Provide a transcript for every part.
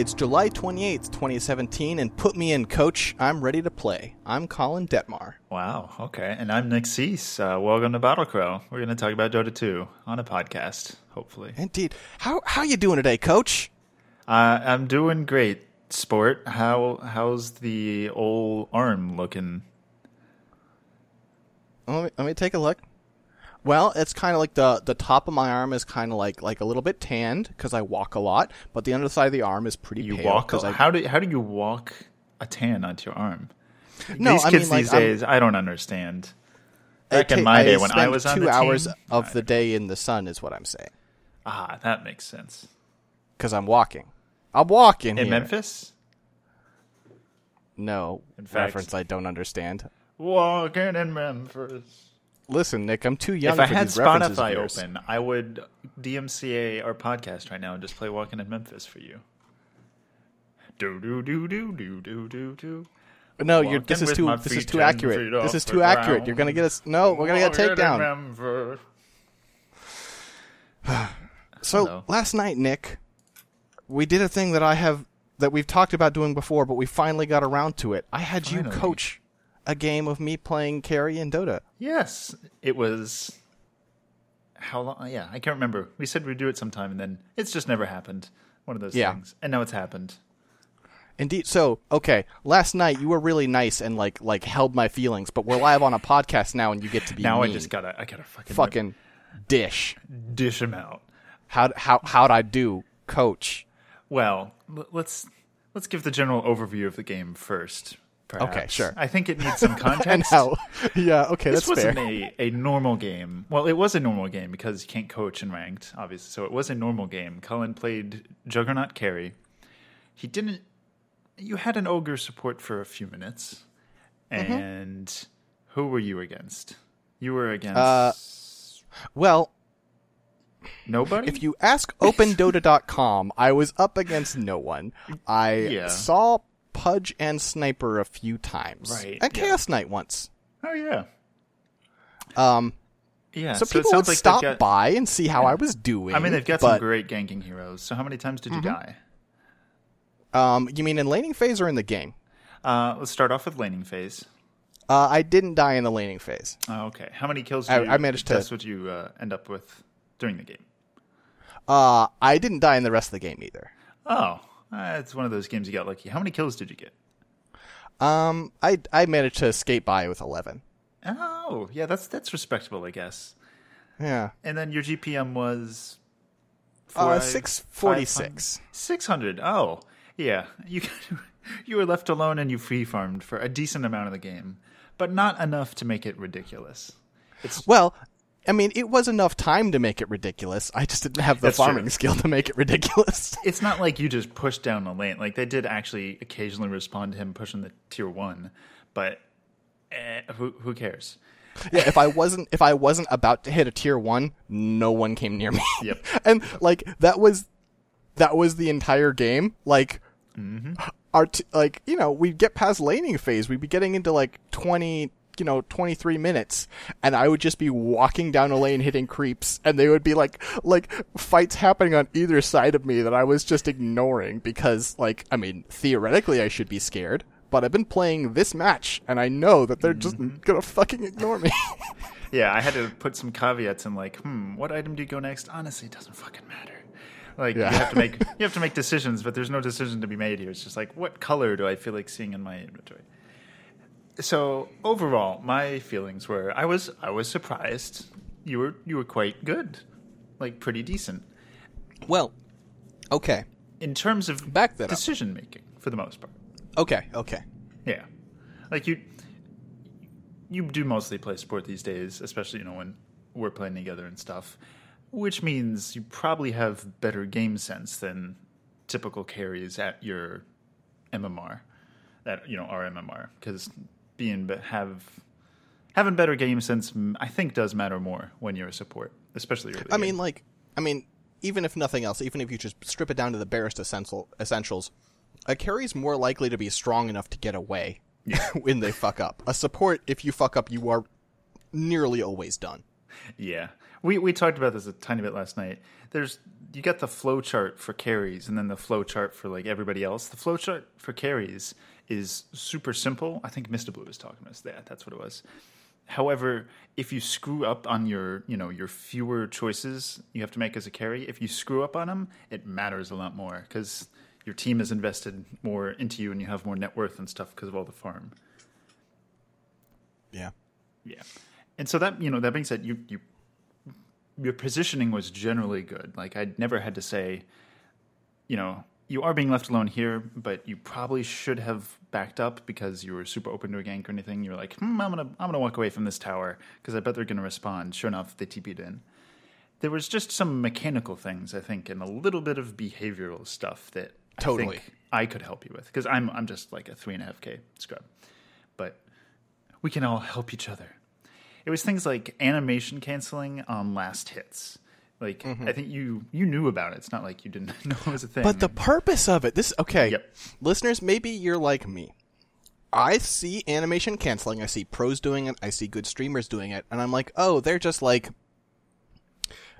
It's July 28th, 2017, and put me in, coach. I'm ready to play. I'm Colin Detmar. Wow. Okay. And I'm Nick Cease. Uh, welcome to Bottle Crow. We're going to talk about Dota 2 on a podcast, hopefully. Indeed. How how you doing today, coach? Uh, I'm doing great, sport. How how's the old arm looking? Let me, let me take a look. Well, it's kind of like the the top of my arm is kind of like like a little bit tanned because I walk a lot, but the underside of the arm is pretty You pale. walk. I, How do how do you walk a tan onto your arm? no, these I kids mean like these I'm- days, I don't understand. I Back in my day when I was on two the hours team, of the day in the sun is what I'm saying Ah, that makes sense. because I'm walking. I'm walking In here. Memphis, No In fact- reference I don't understand. walking in Memphis. Listen, Nick, I'm too young If I had Spotify open, I would DMCA our podcast right now and just play "Walking in Memphis" for you. Do do do do do do do do. No, you're, this is too this is too accurate. This is too accurate. You're gonna get us. No, we're gonna get a takedown. So Hello. last night, Nick, we did a thing that I have that we've talked about doing before, but we finally got around to it. I had you Finally. coach a game of me playing carry and Dota. Yes, it was. How long? Yeah, I can't remember. We said we'd do it sometime, and then it's just never happened. One of those Yeah. things, and now it's happened. Indeed. So, okay, last night you were really nice and like like held my feelings, but we're live on a podcast now, and you get to be Now mean. I just gotta, I gotta fucking, fucking dish. dish him out. How how how'd I do, coach? Well, let's let's give the general overview of the game first. Perhaps. Okay, sure. I think it needs some context. How? Yeah, okay, this that's fair. wasn't a, a normal game. Well, it was a normal game because you can't coach in ranked, obviously. So it was a normal game. Colin played Juggernaut carry. He didn't. You had an ogre support for a few minutes, Mm-hmm. and who were you against? You were against Uh, Well, nobody. if you ask OpenDota.com, I was up against no one. I Yeah. saw Pudge and Sniper a few times, Right, and yeah. Chaos Knight once. oh yeah, Um, yeah. so, it people would like stop got- by and see how I was doing. I mean, they've got but, some great ganking heroes. So how many times did you die? Um, you mean in laning phase or in the game? Uh, let's start off with laning phase. Uh, I didn't die in the laning phase. Oh, okay. How many kills? I- Did you, I managed to- That's what you uh, end up with during the game. Uh, I didn't die in the rest of the game either. Oh, uh, it's one of those games you got lucky. How many kills did you get? Um, I I managed to skate by with eleven. Oh, yeah, that's that's respectable, I guess. Yeah. And then your GPM was Uh, six forty six. Six hundred. Oh, yeah. You you were left alone and you free farmed for a decent amount of the game, but not enough to make it ridiculous. It's Well, I mean, it was enough time to make it ridiculous. I just didn't have the That's true. farming skill to make it ridiculous. it's not like you just pushed down the lane. Like they did actually occasionally respond to him pushing the tier one, but eh, who who cares? yeah, if I wasn't if I wasn't about to hit a tier one, no one came near me. Yep. and like that was that was the entire game. Like Mm-hmm. our t- like you know we'd get past laning phase, we'd be getting into like twenty. You know, 23 minutes, and I would just be walking down a lane hitting creeps, and they would be like, like fights happening on either side of me that I was just ignoring because, like, I mean, theoretically I should be scared, but I've been playing this match, and I know that they're just Mm-hmm. gonna fucking ignore me. Yeah, I had to put some caveats in, like, hmm, what item do you go next? Honestly, it doesn't fucking matter. Like Yeah. you have to make you have to make decisions, but there's no decision to be made here. It's just like, what color do I feel like seeing in my inventory? So overall, my feelings were I was I was surprised. You were you were quite good, like pretty decent well, okay, in terms of Back that up. decision making for the most part. okay, okay. Yeah, like you you do mostly play sport these days, especially you know when we're playing together and stuff, which means you probably have better game sense than typical carries at your MMR, at you know our MMR, because being have having better game sense, I think, does matter more when you're a support, especially. Early I game. mean, like, I mean, even if nothing else, even if you just strip it down to the barest essential essentials, a carry's more likely to be strong enough to get away when they fuck up. A support, if you fuck up, you are nearly always done. Yeah, we we talked about this a tiny bit last night. There's you got the flow chart for carries, and then the flow chart for like everybody else. The flow chart for carries is super simple. I think Mr. Blue was talking about that. That's what it was. However, if you screw up on your, you know, your fewer choices you have to make as a carry, if you screw up on them, it matters a lot more because your team has invested more into you and you have more net worth and stuff because of all the farm. Yeah. Yeah. And so that, you know, that being said, you, you, your positioning was generally good. Like I never had to say, you know, you are being left alone here, but you probably should have backed up because you were super open to a gank or anything. You're like, hmm, I'm gonna I'm gonna walk away from this tower because I bet they're gonna respond. Sure enough, they TP'd in. There was just some mechanical things, I think, and a little bit of behavioral stuff that Totally. I think I could help you with because I'm I'm just like a three and a half k scrub, but we can all help each other. It was things like animation canceling on last hits. Like Mm-hmm. I think you you knew about it. It's not like you didn't know it was a thing. But the purpose of it, this okay, Yep. listeners, maybe you're like me. I see animation canceling. I see pros doing it. I see good streamers doing it, and I'm like, oh, they're just like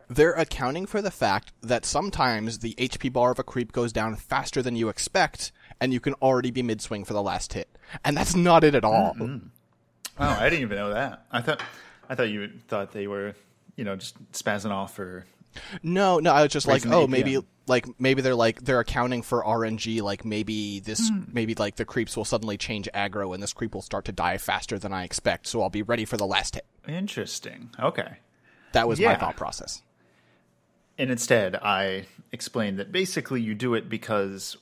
they're accounting for the fact that sometimes the HP bar of a creep goes down faster than you expect, and you can already be mid swing for the last hit, and that's not it at all. oh, I didn't even know that. I thought I thought you thought they were you know just spazzing off or No, no, I was just like, oh, APM. maybe like maybe they're like they're accounting for RNG. Like maybe this, Hmm. maybe like the creeps will suddenly change aggro, and this creep will start to die faster than I expect. So I'll be ready for the last hit. interesting. Okay. That was my thought process. And instead, I explained that basically you do it because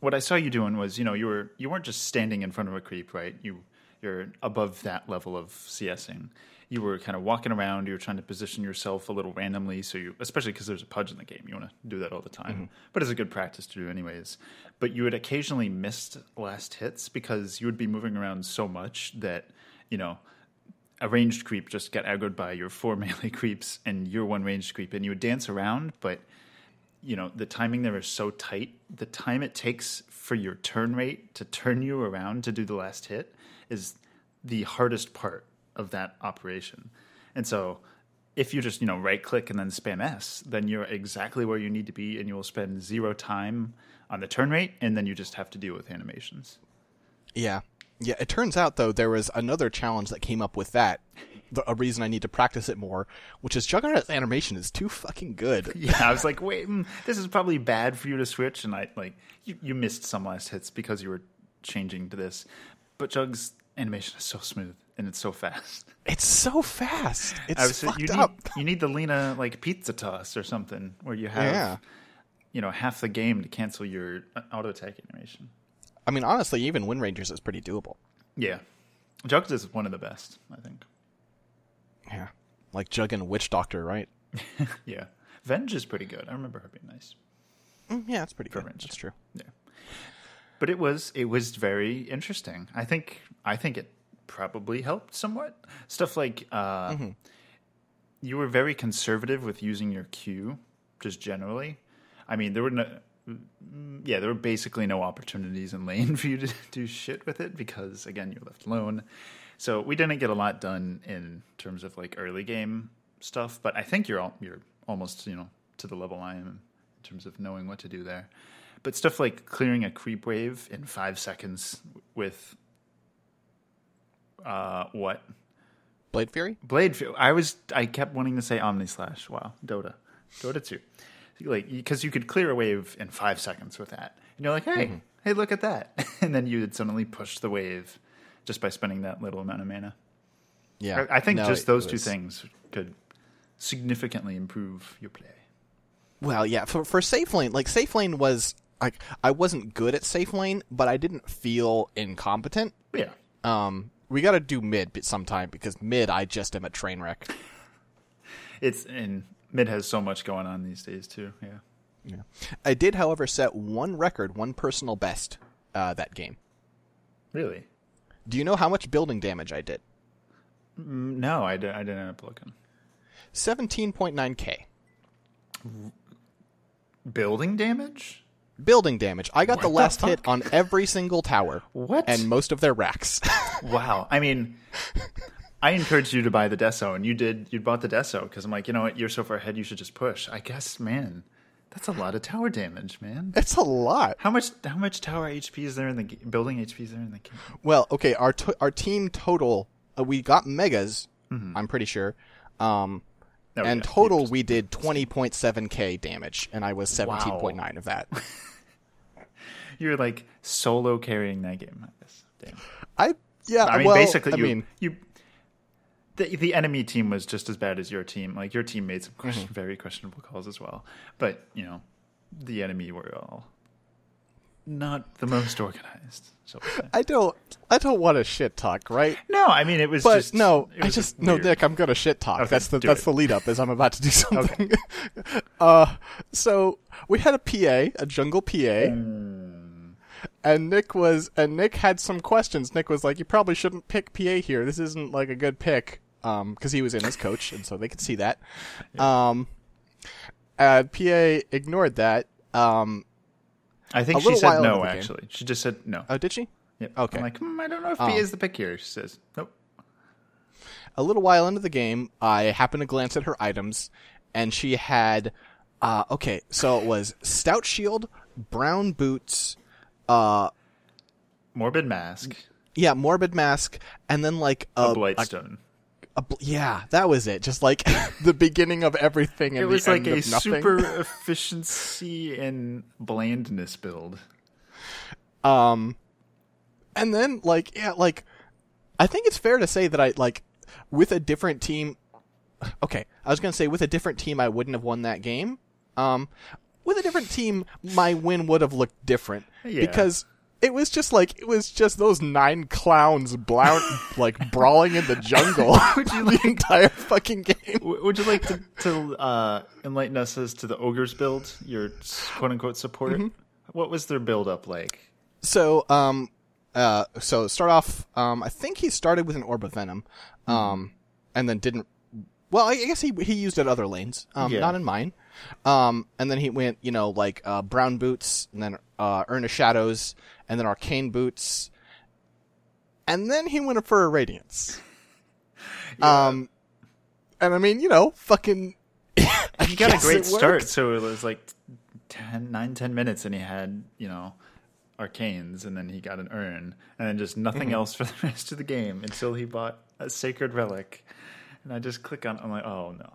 what I saw you doing was, you know, you were you weren't just standing in front of a creep, right? You you're above that level of CSing. You were kind of walking around. You were trying to position yourself a little randomly, so you, especially because there's a pudge in the game, you want to do that all the time. Mm-hmm. But it's a good practice to do, anyways. But you would occasionally miss last hits because you would be moving around so much that you know a ranged creep just got aggroed by your four melee creeps and your one ranged creep, and you would dance around, but you know the timing there is so tight. The time it takes for your turn rate to turn you around to do the last hit is the hardest part of that operation. And so, if you just you know right click and then spam S, then you're exactly where you need to be, and you will spend zero time on the turn rate, and then you just have to deal with animations. Yeah, yeah. It turns out though there was another challenge that came up with that. A reason I need to practice it more, which is Juggernaut's animation is too fucking good. Yeah, I was like, wait, mm, this is probably bad for you to switch, and I like you, you missed some last hits because you were changing to this. But Jug's animation is so smooth and it's so fast. It's so fast. It's fucked you up. need you need the Lina like pizza toss or something where you have Yeah. you know half the game to cancel your uh, auto attack animation. I mean, honestly, even Windranger's is pretty doable. Yeah, Jug's is one of the best, I think. Yeah, like Jug and Witch Doctor, right? Yeah, Venge is pretty good. I remember her being nice. Mm, yeah, it's pretty good. Venge. That's true. Yeah. But it was it was very interesting. I think I think it probably helped somewhat. Stuff like uh, you were very conservative with using your Q, just generally. I mean, there were no, mm, yeah, there were basically no opportunities in lane for you to do shit with it because again, you're left alone. So we didn't get a lot done in terms of like early game stuff. But I think you're all, you're almost you know to the level I am in terms of knowing what to do there. But stuff like clearing a creep wave in five seconds with uh, what Blade Fury. Blade. Fu- I was I kept wanting to say Omni Slash. Wow, Dota, Dota two, like because you could clear a wave in five seconds with that, and you're like, hey, hey, look at that, and then you would suddenly push the wave just by spending that little amount of mana. Yeah, I, I think No, just those two things could significantly improve your play. Well, yeah, for for safe lane, like safe lane was like I wasn't good at safe lane, but I didn't feel incompetent. Yeah, Um, we got to do mid sometime because mid I just am a train wreck. it's and mid has so much going on these days too. Yeah. Yeah. I did, however, set one record, one personal best uh, that game. Really? Do you know how much building damage I did? Mm, No, I, di- I didn't end up looking. Seventeen point nine k Building damage? Building damage. I got the What the last hit on every single tower. What? And most of their racks. Wow. I mean, I encouraged you to buy the Deso, and you did. You bought the Deso because I'm like, you know what? You're so far ahead. You should just push. I guess, man. That's a lot of tower damage, man. It's a lot. How much? How much tower HP is there in the building HP is there in the game? Well, okay, our to- our team total, uh, we got megas. Mm-hmm. I'm pretty sure. Um, Oh, and yeah, total, just- we did 20.7k damage, and I was 17.9 of that. You're like solo carrying that game. I guess. Damn. I yeah. I mean, well, basically, I you, mean, you. The, the enemy team was just as bad as your team. Like your team made some Mm-hmm. very questionable calls as well. But you know, the enemy were all not the most organized. So I don't. I don't want to shit talk, right? no, I mean it was But just no, it I just no. Nick. I'm gonna shit talk. Okay, that's the that's it. the lead up. Is I'm about to do something. uh, so we had a PA, a jungle PA, Mm. and Nick was and Nick had some questions. Nick was like, "You probably shouldn't pick PA here. This isn't like a good pick." Um, because he was in his coach, and so they could see that. Um, and PA ignored that. Um, I think she said no. Actually, she just said no. oh, did she? Yep. okay. I'm like, hmm, I don't know if Oh. he is the pick here. She says nope. a little while into the game, I happened to glance at her items, and she had, uh, okay, so it was stout shield, brown boots, uh, Morbid mask, yeah, morbid mask, and then like a, a blight yeah, that was it. Just like the beginning of everything, and It was like a super efficiency and blandness build. Um, and then like yeah, like I think it's fair to say that I like with a different team. Okay, I was gonna say with a different team I wouldn't have won that game. Um, with a different team, my win would have looked different Yeah. because it was just like it was just those nine clowns like brawling in the jungle the entire fucking game. Would you like to, to uh, enlighten us as to the ogres build, your quote unquote support? Mm-hmm. What was their build up like? So, um, uh, so start off. Um, I think he started with an orb of venom, um, and then didn't. Well, I guess he he used it other lanes, um, Yeah. not in mine. Um, and then he went, you know, like uh, brown boots, and then uh, Urn of Shadows, and then arcane boots, and then he went for a radiance. Um, and I mean, you know, fucking. He got a great start, so it was like 10, 9, 10 minutes, and he had, you know, arcanes, and then he got an urn, and then just nothing Mm-hmm. else for the rest of the game until he bought a sacred relic. And I just click on, I'm like, oh no.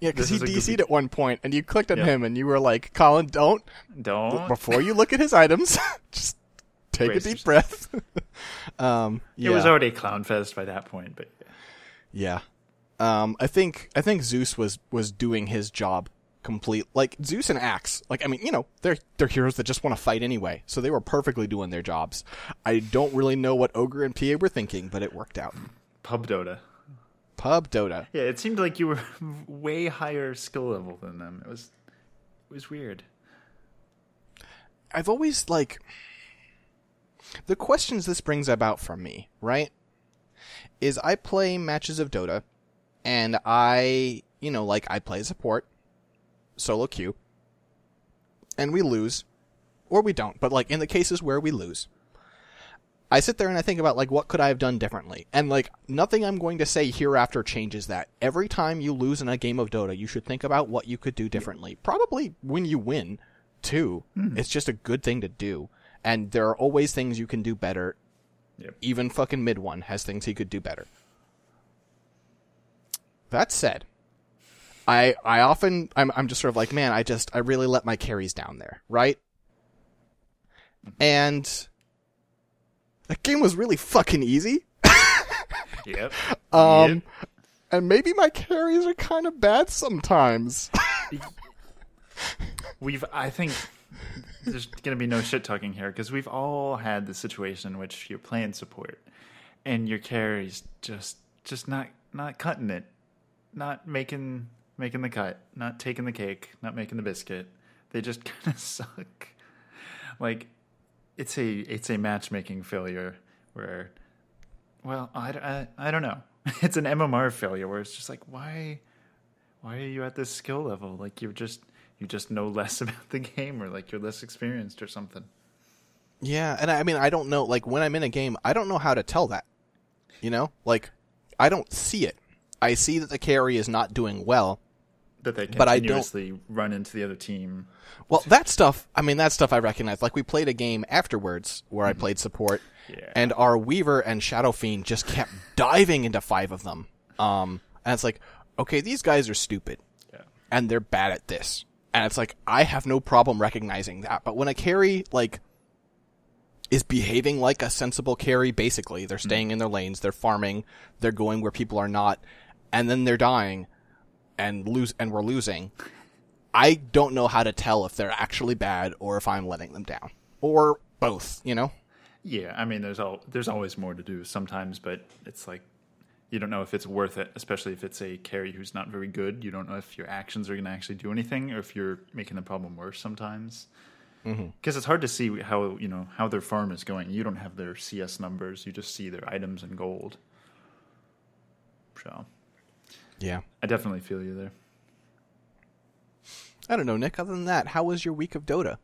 Yeah, because he a goofy- DC'd at one point, and you clicked on Yeah. him, and you were like, "Colin, don't Don't. before you look at his items, just take a deep breath. um, yeah, It was already clown fest by that point, but yeah. Um, I think I think Zeus was was doing his job complete. Like Zeus and Axe, like I mean, you know, they're they're heroes that just want to fight anyway, so they were perfectly doing their jobs. I don't really know what Ogre and PA were thinking, but it worked out. pub Dota. Pub Dota. Yeah, it seemed like you were way higher skill level than them. It was, it was weird. I've always like the questions this brings about from me, right? Is I play matches of Dota and I, you know, like I play support, solo queue, and we lose, or we don't, but like in the cases where we lose, I sit there and I think about like what could I have done differently, and like nothing I'm going to say hereafter changes that. Every time you lose in a game of Dota, you should think about what you could do differently. Probably when you win, too. Hmm. It's just a good thing to do, and there are always things you can do better. Yep. Even fucking Midone has things he could do better. That said, I I often I'm I'm just sort of like, man, I just I really let my carries down there, right? Mm-hmm. And that game was really fucking easy. Yep. Um and maybe my carries are kind of bad sometimes. We've, I think, there's going to be no shit talking here because we've all had the situation in which you're playing support and your carry's just, just not, not cutting it, not making, making the cut, not taking the cake, not making the biscuit. They just kind of suck. Like, it's a, it's a matchmaking failure where, well, I, I, I don't know. It's an MMR failure where it's just like, why, why are you at this skill level? Like you're just you just know less about the game or like you're less experienced or something. Yeah, and I I mean, I don't know. Like when I'm in a game, I don't know how to tell that. You know, like I don't see it. I see that the carry is not doing well. That they But I don't- run into the other team. Well, that stuff, I mean, that stuff I recognize. Like, we played a game afterwards where I played support, Yeah. and our Weaver and Shadow Fiend just kept diving into five of them. Um, and it's like, okay, these guys are stupid, Yeah. and they're bad at this. And it's like, I have no problem recognizing that. But when a carry, like, is behaving like a sensible carry, basically, they're staying in their lanes, they're farming, they're going where people are not, and then they're dying, and lose, and we're losing. I don't know how to tell if they're actually bad or if I'm letting them down. Or both, you know? Yeah, I mean, there's all there's always more to do sometimes, but it's like you don't know if it's worth it, especially if it's a carry who's not very good. You don't know if your actions are going to actually do anything, or if you're making the problem worse. Sometimes, mm-hmm. because it's hard to see how you know how their farm is going. You don't have their CS numbers; you just see their items in gold. So, Yeah. I definitely feel you there. I don't know, Nick. Other than that, how was your week of Dota?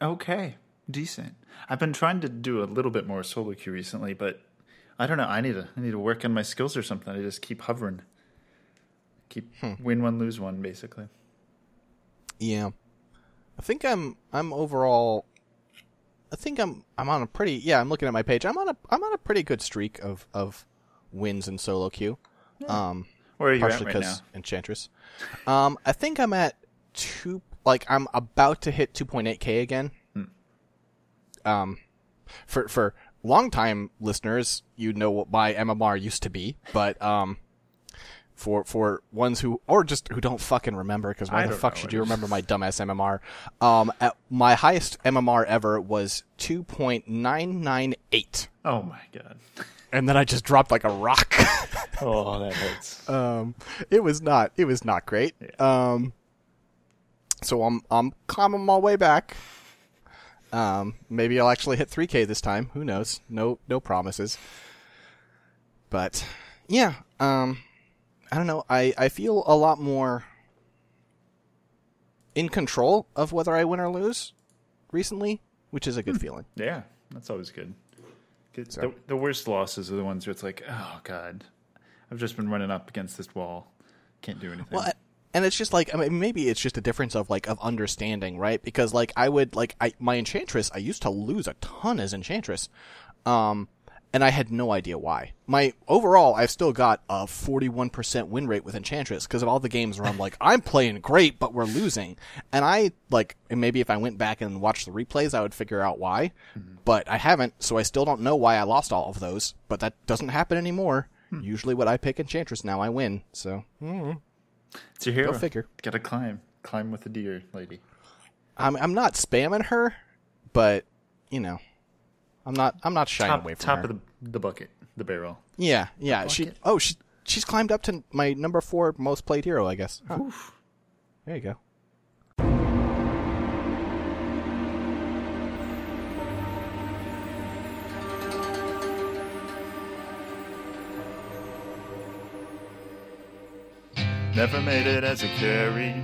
Okay, decent. I've been trying to do a little bit more solo queue recently, but I don't know. I need to I need to work on my skills or something. I just keep hovering, keep hmm. win one, lose one, basically. Yeah. I think I'm I'm overall I think I'm I'm on a pretty yeah, I'm looking at my page. I'm on a I'm on a pretty good streak of of wins in solo queue. Um Where are you at partially right now? because Enchantress. Um, I think I'm at two. Like I'm about to hit 2.8k again. Hmm. Um, for for longtime listeners, you know what my MMR used to be, but um, for for ones who or just who don't fucking remember, because why I the fuck should you remember my dumbass MMR? Um, at my highest MMR ever was 2.998, Oh my god! and then I just dropped like a rock. Oh, that hurts. um, it was not it was not great. Um, so I'm I'm climbing my way back. Um, maybe I'll actually hit 3K this time. Who knows? No no promises. But yeah, um, I don't know. I I feel a lot more in control of whether I win or lose recently, which is a good feeling. yeah, that's always good. So- The, the worst losses are the ones where it's like, oh god, I've just been running up against this wall, can't do anything. Well, I- and it's just like I mean, maybe it's just a difference of like of understanding, right? Because like I would like I my enchantress, I used to lose a ton as enchantress, um, and I had no idea why. My overall, I've still got a forty one percent win rate with enchantress because of all the games where I'm like I'm playing great, but we're losing, and I like and maybe if I went back and watched the replays, I would figure out why, mm-hmm. but I haven't, so I still don't know why I lost all of those. But that doesn't happen anymore. Hmm. Usually, when I pick enchantress now, I win. So. Mm-hmm. it's your hero. Go figure. Got to climb, climb with the deer, lady. I'm I'm not spamming her, but you know, I'm not I'm not shying Top, away from top her. of the the bucket, the barrel. yeah, yeah. She oh she she's climbed up to my number four most played hero, I guess. Huh. Oof. There you go. Never made it as a carry.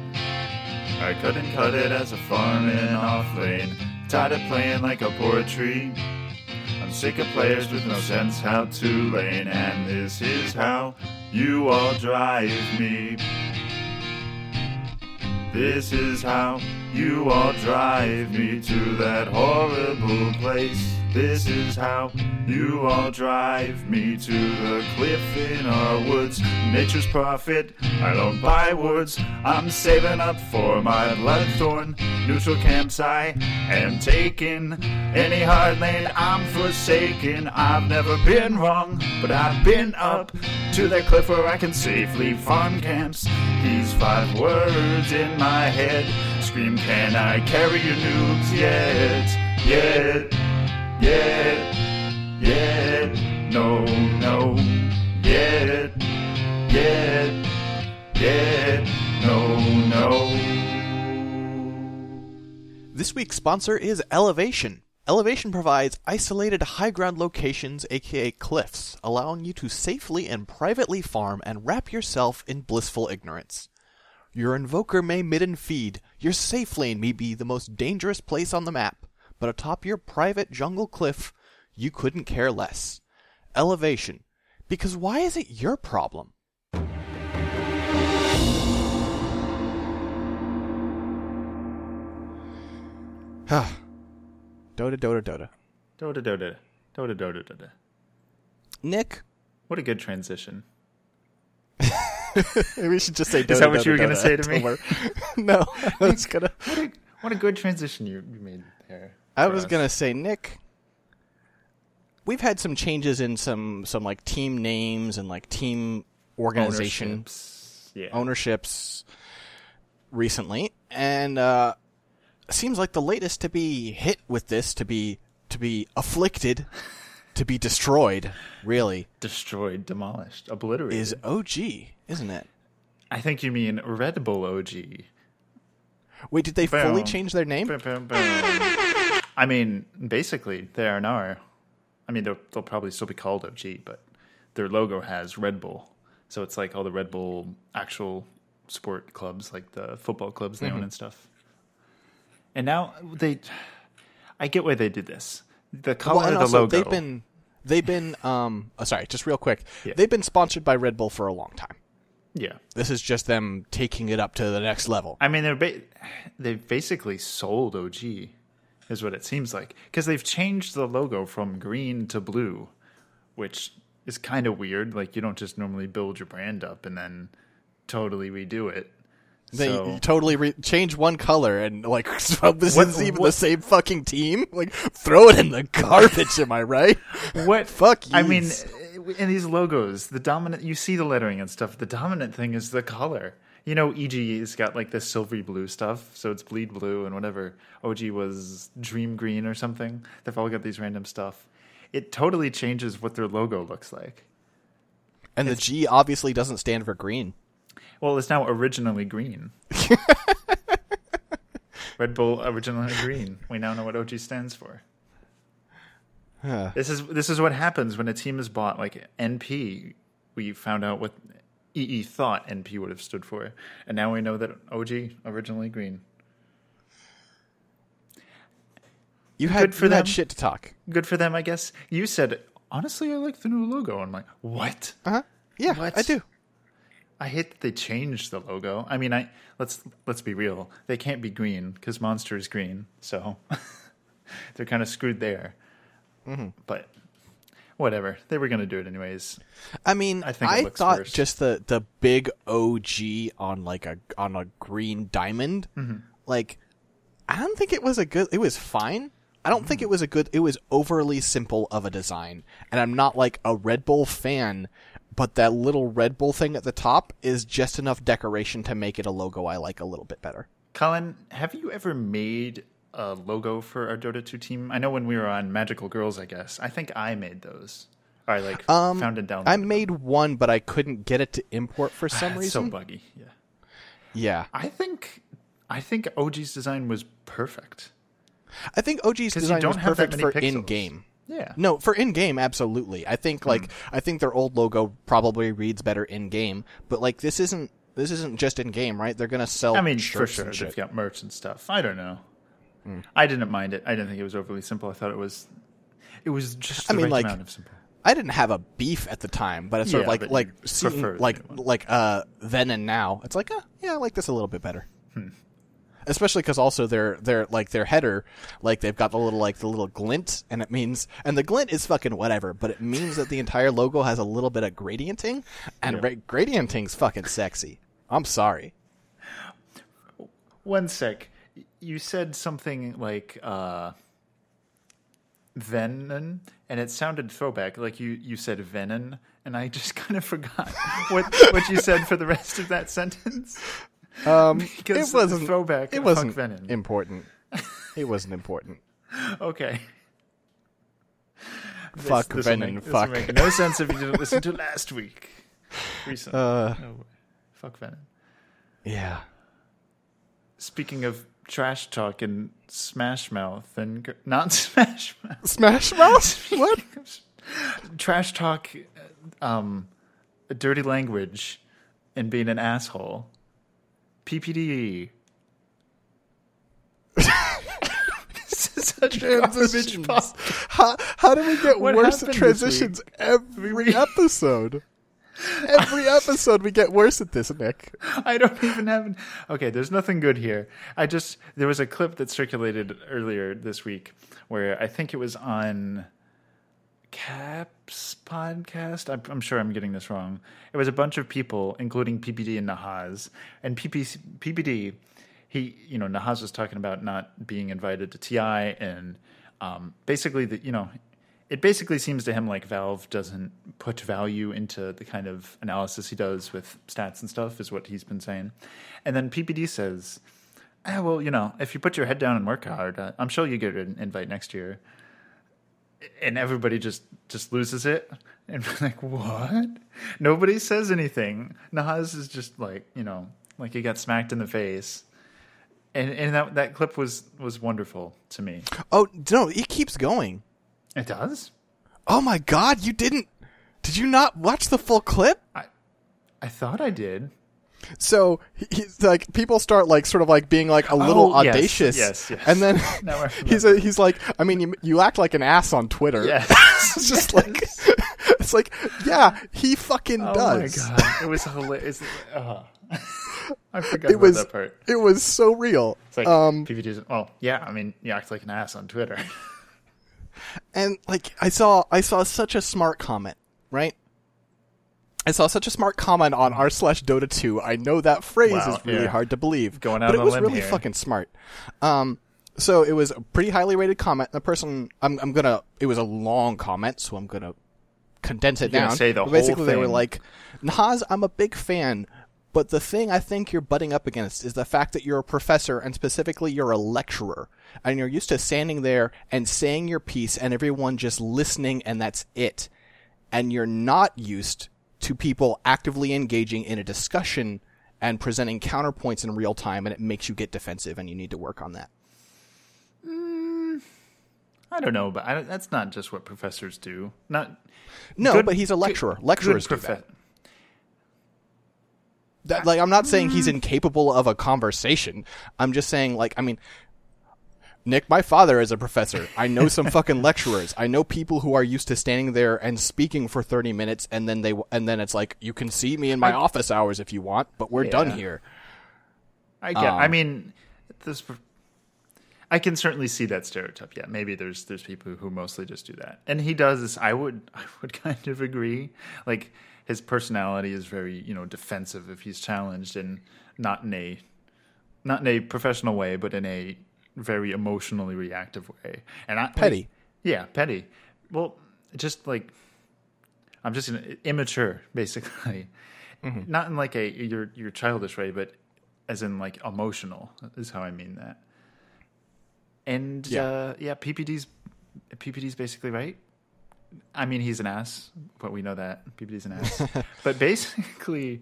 I couldn't cut it as a farming off lane. Tired of playing like a poetry. I'm sick of players with no sense how to lane, and this is how you all drive me. This is how you all drive me to that horrible place. This is how you all drive me to the cliff in our woods. Nature's prophet, I don't buy words. I'm saving up for my bloodthorn. Neutral camps, I am taking. Any hard lane, I'm forsaken. I've never been wrong, but I've been up to that cliff where I can safely farm camps. These five words in my head scream, Can I carry your noobs yet? Yet? Yet, yet, no, no, yet, yet, yet, no, no. This week's sponsor is Elevation. Elevation provides isolated high ground locations, aka cliffs, allowing you to safely and privately farm and wrap yourself in blissful ignorance. Your invoker may midden feed, your safe lane may be the most dangerous place on the map, but atop your private jungle cliff, you couldn't care less. elevation. Because why is it your problem? Dota, Dota, Dota. Dota Dota. Dota Dota Dota. Nick, What a good transition. maybe we should just say Dota. Is that what Dota, you were gonna say to me? no, I was gonna. What a, what a good transition you, you made there. I was us. gonna say, Nick. We've had some changes in some some like team names and like team organization Ownerships. Yeah. ownerships recently, and uh, seems like the latest to be hit with this to be to be afflicted, to be destroyed. Really Destroyed, demolished, obliterated. is OG, isn't it? I think you mean Red Bull OG. Wait, did they fully change their name? Boom, boom, boom. I mean, basically, they are now. I mean, they'll, they'll probably still be called OG, but their logo has Red Bull. So it's like all the Red Bull actual sport clubs, like the football clubs they own and stuff. And now they. I get why they did this. The color Well, and of the also logo. they've been they've been um oh, sorry, just real quick. Yeah. They've been sponsored by Red Bull for a long time. Yeah. This is just them taking it up to the next level. I mean, they're ba- they've basically sold OG, is what it seems like, because they've changed the logo from green to blue, which is kind of weird. Like you don't just normally build your brand up and then totally redo it. They so totally re- change one color and like this What- is even the same fucking team. Like throw it in the garbage. am I right? what? Fuck I mean, eh, in these logos, the dominant you see the lettering and stuff. The dominant thing is the color. You know, EG's got like this silvery blue stuff, so it's bleed blue and whatever. OG was dream green or something. They've all got these random stuff. It totally changes what their logo looks like. And the G obviously doesn't stand for green. Well, it's now originally green. Red Bull originally green. We now know what OG stands for. Huh. This is this is what happens when a team is bought like NP. We found out what EE thought NP would have stood for, and now we know that OG originally green. You had Good for you had them. shit to talk. Good for them, I guess. You said honestly, I like the new logo. I'm like, what? Uh huh. Yeah, What? I do. I hate that they changed the logo. I mean, I let's let's be real. They can't be green because Monster is green, so they're kind of screwed there. Mm-hmm. But whatever, they were going to do it anyways. I mean, I I, think it looks thought worse. just the the big OG on like a on a green diamond, Mm-hmm. like I don't think it was a good. It was fine. I don't Mm. think it was a good. It was overly simple of a design, and I'm not like a Red Bull fan. But that little Red Bull thing at the top is just enough decoration to make it a logo I like a little bit better. Colin, have you ever made a logo for our Dota 2 team? I know when we were on Magical Girls, I guess. I think I made those. I like Um, found it down. I made one, but I couldn't get it to import for some reason. so buggy. Yeah. yeah, I think I think OG's design was perfect. I think OG's design was perfect for in game. Yeah. No, for in game, absolutely. I think like Hmm. I think their old logo probably reads better in game, but like this isn't this isn't just in game, right? They're gonna sell. I mean, for sure, they've got merch and stuff. I don't know. Hmm. I didn't mind it. I didn't think it was overly simple. I thought it was, it was just the I mean, right like, amount of simple. I didn't have a beef at the time, but it's sort Yeah, of like like seeing like like uh then and now. It's like, uh, yeah, I like this a little bit better. Hmm. Especially because also their their like their header, like they've got the little like the little glint, and it means and the glint is fucking whatever, but it means that the entire logo has a little bit of gradienting, and Yeah. ra- gradienting's fucking sexy. I'm sorry. One sec. You said something like uh, venom, and it sounded throwback. Like you, you said venom, and I just kind of forgot what what you said for the rest of that sentence. Um, Because it wasn't throwback It wasn't Venom. important. It wasn't important. Okay. This- Fuck this make- Fuck. make no sense if you didn't listen to last week. Recently. Uh, No. Fuck Venom. yeah. Speaking of trash talk and Smash Mouth and not Smash Mouth, Smash Mouth. what? trash talk, um, dirty language, and being an asshole. PPD. this is Such transitions. How, how do we get What worse happened at this transitions every episode? Every episode we get worse at this, Nick. I don't even have. Okay, there's nothing good here. I just there was a clip that circulated earlier this week where I think it was on Caps podcast. I'm, I'm sure I'm getting this wrong. It was a bunch of people, including PPD and Nahaz, and PPC, PPD. He, you know, Nahaz was talking about not being invited to TI, and um, basically, the, you know, it basically seems to him like Valve doesn't put value into the kind of analysis he does with stats and stuff, is what he's been saying. And then PPD says, ah, well, you know, if you put your head down and work hard, uh, I'm sure you get an invite next year. And everybody just just loses it, and like, what? Nobody says anything. Nahaz is just like, you know, like he got smacked in the face. And and that that clip was was wonderful to me. Oh no, it keeps going. It does. Oh my god, you didn't Did you not watch the full clip? I I thought I did. So he's like people start like sort of like being like a little Oh, yes, audacious, yes, yes. and then he's a, he's like, I mean, you, you act like an ass on Twitter. Yes. it's just like it's like yeah, he fucking Oh does. Oh my god, it was hilarious. Uh, I forgot It about was that part. it was so real. It's like um, PPD's. Well, yeah, I mean, you act like an ass on Twitter. And like I saw I saw such a smart comment, right? I saw such a smart comment on r slash Dota two. I know that phrase Wow, is really yeah. hard to believe, Going out but on it was really here. fucking smart. Um, so it was a pretty highly rated comment. The person, I'm, I'm gonna. It was a long comment, so I'm gonna condense it You're down. say the But basically, whole they were like, Naz, I'm a big fan. But the thing I think you're butting up against is the fact that you're a professor and specifically you're a lecturer and you're used to standing there and saying your piece and everyone just listening and that's it. And you're not used to people actively engaging in a discussion and presenting counterpoints in real time and it makes you get defensive and you need to work on that. Mm, I don't know, but I, that's not just what professors do. Not No, good- but he's a lecturer. good- Lecturers good do that. That, like I'm not saying he's incapable of a conversation. I'm just saying like I mean Nick, my father is a professor. I know some fucking lecturers. I know people who are used to standing there and speaking for 30 minutes and then they and then it's like you can see me in my office hours if you want, but we're done here. I get. I Um, mean, this. I can certainly see that stereotype. Yeah, maybe there's there's people who mostly just do that, and he does. This I would I would kind of agree. Like his personality is very you know defensive if he's challenged, and not in a not in a professional way, but in a very emotionally reactive way. And I, Petty. yeah, petty. Well, just like I'm just an, immature, basically. Mm-hmm. Not in like a you're you're childish way, but as in like emotional is how I mean that. And Yeah. uh, yeah, PPD's PPD's basically right. I mean, he's an ass, but we know that PPD's an ass. but basically,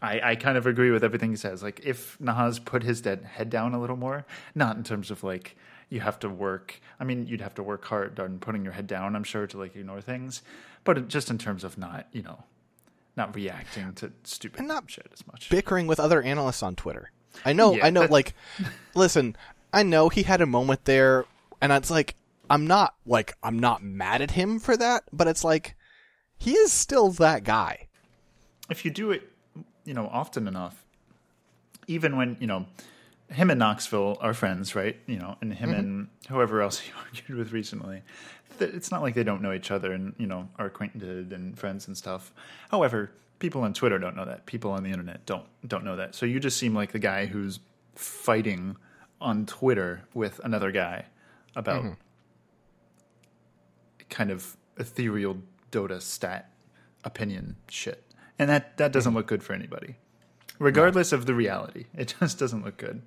I, I kind of agree with everything he says. Like, if Nahaz put his dead head down a little more, not in terms of like you have to work. I mean, you'd have to work hard on putting your head down. I'm sure to like ignore things, but just in terms of not, you know, not reacting to stupid And not shit as much. bickering with other analysts on Twitter. I know, Yeah, I know. that- Like, listen, I know he had a moment there, and it's like I'm not like I'm not mad at him for that, but it's like he is still that guy. if you do it, you know, often enough, even when you know him and Noxville are friends, right? You know, and him mm-hmm. and whoever else he argued with recently, th- it's not like they don't know each other and you know are acquainted and friends and stuff. However, people on Twitter don't know that. People on the internet don't don't know that. So you just seem like the guy who's fighting on Twitter with another guy about mm-hmm. Kind of ethereal Dota stat opinion shit. And that, that doesn't look good for anybody. Regardless of the reality. It just doesn't look good.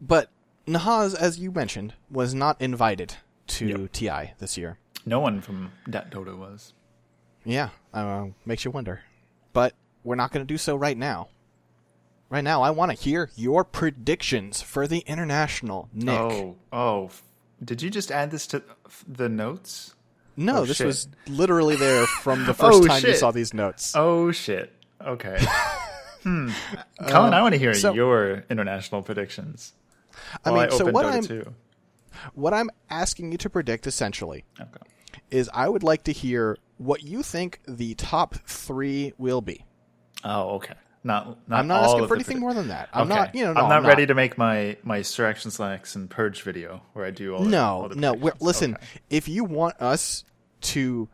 But Nahaz, as you mentioned, was not invited to Yep. TI this year. No one from datDota was. Yeah, uh, makes you wonder. But we're not going to do so right now. Right now, I want to hear your predictions for the international. Nick. Oh, oh. Did you just add this to the notes? no, oh, this shit. was literally there from the first Oh, time you saw these notes. Oh, shit. Okay. hmm. Colin, I want to hear so- your international predictions. I mean, so what Dota I'm 2. what I'm asking you to predict essentially Okay. is I would like to hear what you think the top three will be. Oh, okay. Not, not I'm not asking for anything more than that. I'm Okay. not, you know, no, I'm not I'm ready to make my my SirActionSlacks and Purge video where I do all. the- No, all no. Listen, Okay. if you want us to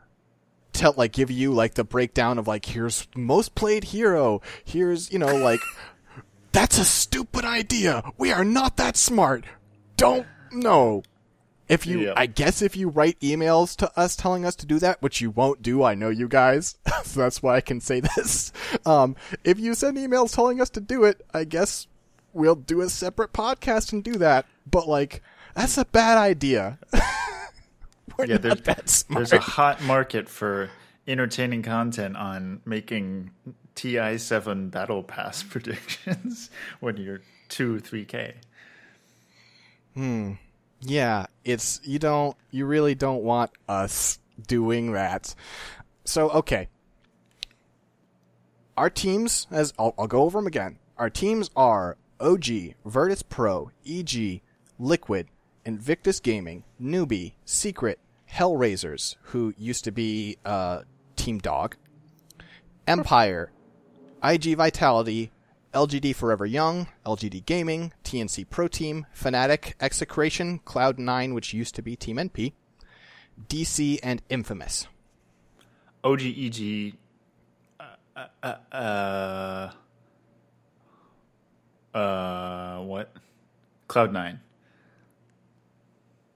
tell, like, give you like the breakdown of like, here's most played hero, here's you know, like, that's a stupid idea. We are not that smart. Don't no. If you, Yep. I guess, if you write emails to us telling us to do that, which you won't do, I know you guys, so that's why I can say this. Um, if you send emails telling us to do it, I guess we'll do a separate podcast and do that. But like, that's a bad idea. We're Yeah, not there's, that smart. there's a hot market for entertaining content on making TI7 Battle Pass predictions when you're two, three K. Yeah, it's you don't you really don't want us doing that. So okay. Our teams as I'll, I'll go over them again. Our teams are OG, Virtus Pro, EG, Liquid, Invictus Gaming, Newbee, Secret, Hellraisers, who used to be uh, Team Dog, Empire, IG Vitality, LGD Forever Young, LGD Gaming, TNC Pro Team, Fnatic, Execration, Cloud9, which used to be Team NP, DC, and Infamous. OGEG. Uh, uh, uh, uh, what? Cloud Nine.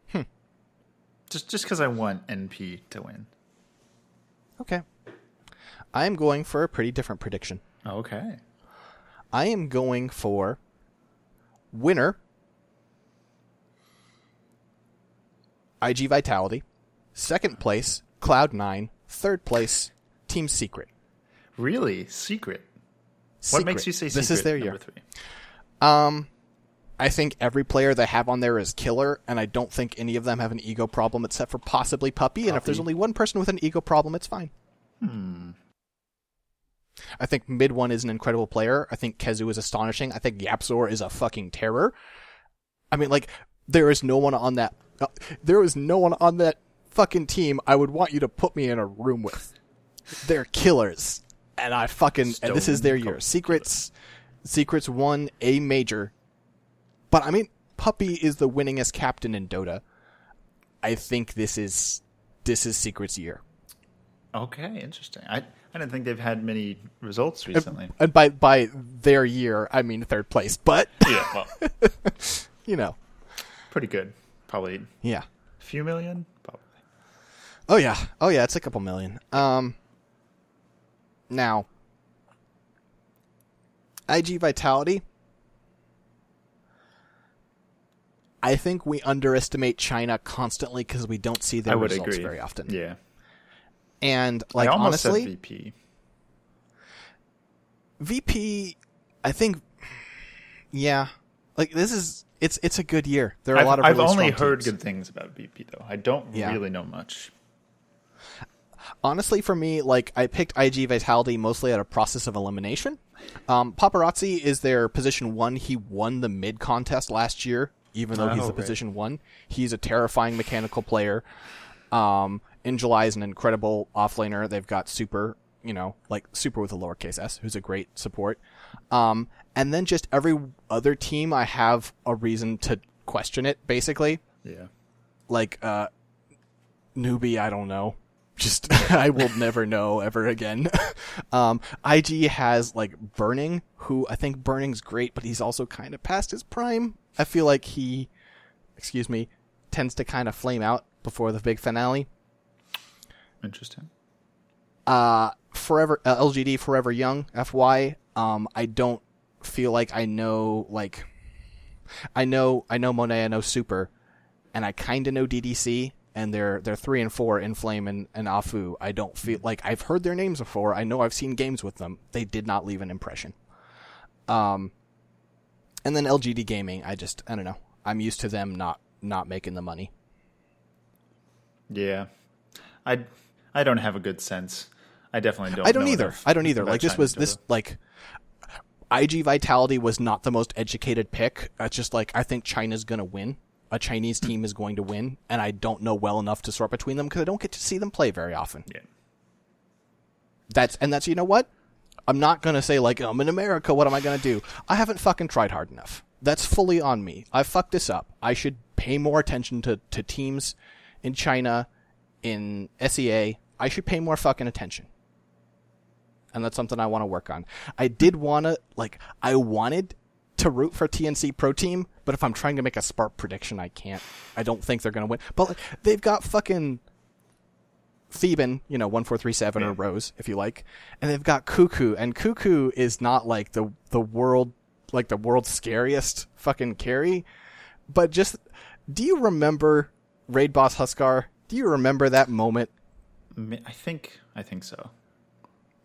Hmm. Just just because I want NP to win. Okay. I am going for a pretty different prediction. Okay. I am going for winner IG Vitality, second place Cloud9, third place Team Secret. Really? Secret. What makes you say secret? This is their year. Three? Um, I think every player they have on there is killer, and I don't think any of them have an ego problem except for possibly Puppey. And if there's only one person with an ego problem, it's fine. Hmm. I think Midone is an incredible player. I think KheZu is astonishing. I think YapzOr is a fucking terror. I mean, like there is no one on that. Uh, there is no one on that fucking team I would want you to put me in a room with. They're killers, and I fucking and this is their year. Secrets, Secrets won a major, but I mean, Puppey is the winningest captain in Dota. I think this is this is Secret's year. Okay, interesting. I I didn't think they've had many results recently. And by by their year, I mean third place, but yeah, well, you know, pretty good. Probably yeah. a few million. Probably. Oh yeah, oh yeah, it's a couple million. Um, now, IG Vitality. I think we underestimate China constantly because we don't see their results agree very often. Yeah. And like I almost honestly, said VP. VP, I think, yeah, like this is it's it's a good year. There are a I've, lot of I've only heard teams. good things about VP though. I don't Yeah. really know much. honestly for me like i picked ig vitality mostly out of process of elimination um, Paparazi is their position one he won the mid contest last year even though Oh, he's the right. position one he's a terrifying mechanical player um, july is an incredible offlaner. They've got super you know like super with a lowercase s who's a great support. Um, and then just every other team i have a reason to question it basically. Yeah. like uh Newbee i don't know. Just i will never know ever again. Um ig has like burning who i think burning's great but he's also kind of past his prime. I feel like he excuse me tends to kind of flame out before the big finale Interesting. uh forever uh, lgd forever young fy um i don't feel like i know like i know i know monet i know super and i kind of know ddc and they're they're three and four Inflame and, and Ahfu. I don't feel like i've heard their names before. I know i've seen games with them. They did not leave an impression. Um and then lgd gaming i just i don't know. I'm used to them not not making the money. Yeah. I I don't have a good sense. I definitely don't. I don't either. I don't either. Like this was this like IG Vitality was not the most educated pick. It's just like I think China's gonna win. A Chinese team is going to win, and I don't know well enough to sort between them because I don't get to see them play very often. Yeah. That's and that's you know what? I'm not gonna say like I'm in America. What am I gonna do? I haven't fucking tried hard enough. That's fully on me. I fucked this up. I should pay more attention to to teams in China, in SEA. I should pay more fucking attention. And that's something I want to work on. I did want to like I wanted to root for TNC Pro Team, but if I'm trying to make a Spark prediction, I can't. I don't think they're gonna win. But like, they've got fucking Theban, you know, one four three seven or mm. Rose, if you like, and they've got Kuku, and Kuku is not like the the world like the world's scariest fucking carry, but just do you remember Raid Boss Huskar? Do you remember that moment? I think I think so.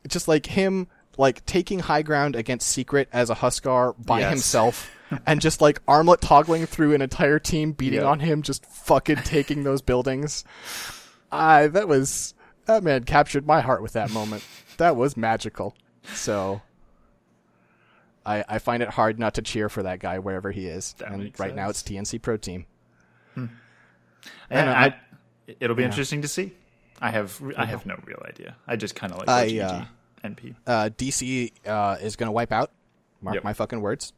Just like him like taking high ground against Secret as a Huskar by Yes. himself. And just like armlet toggling through an entire team, beating Yep. on him, just fucking taking those buildings. I that was that man captured my heart with that moment. That was magical. So I I find it hard not to cheer for that guy wherever he is. That and right now it's. TNC Pro Team. Hmm. And know, I, I- it'll be yeah. interesting to see. I have I have no real idea. I just kind of like I, uh, NP. Uh, DC uh, is going to wipe out. Mark Yep. my fucking words.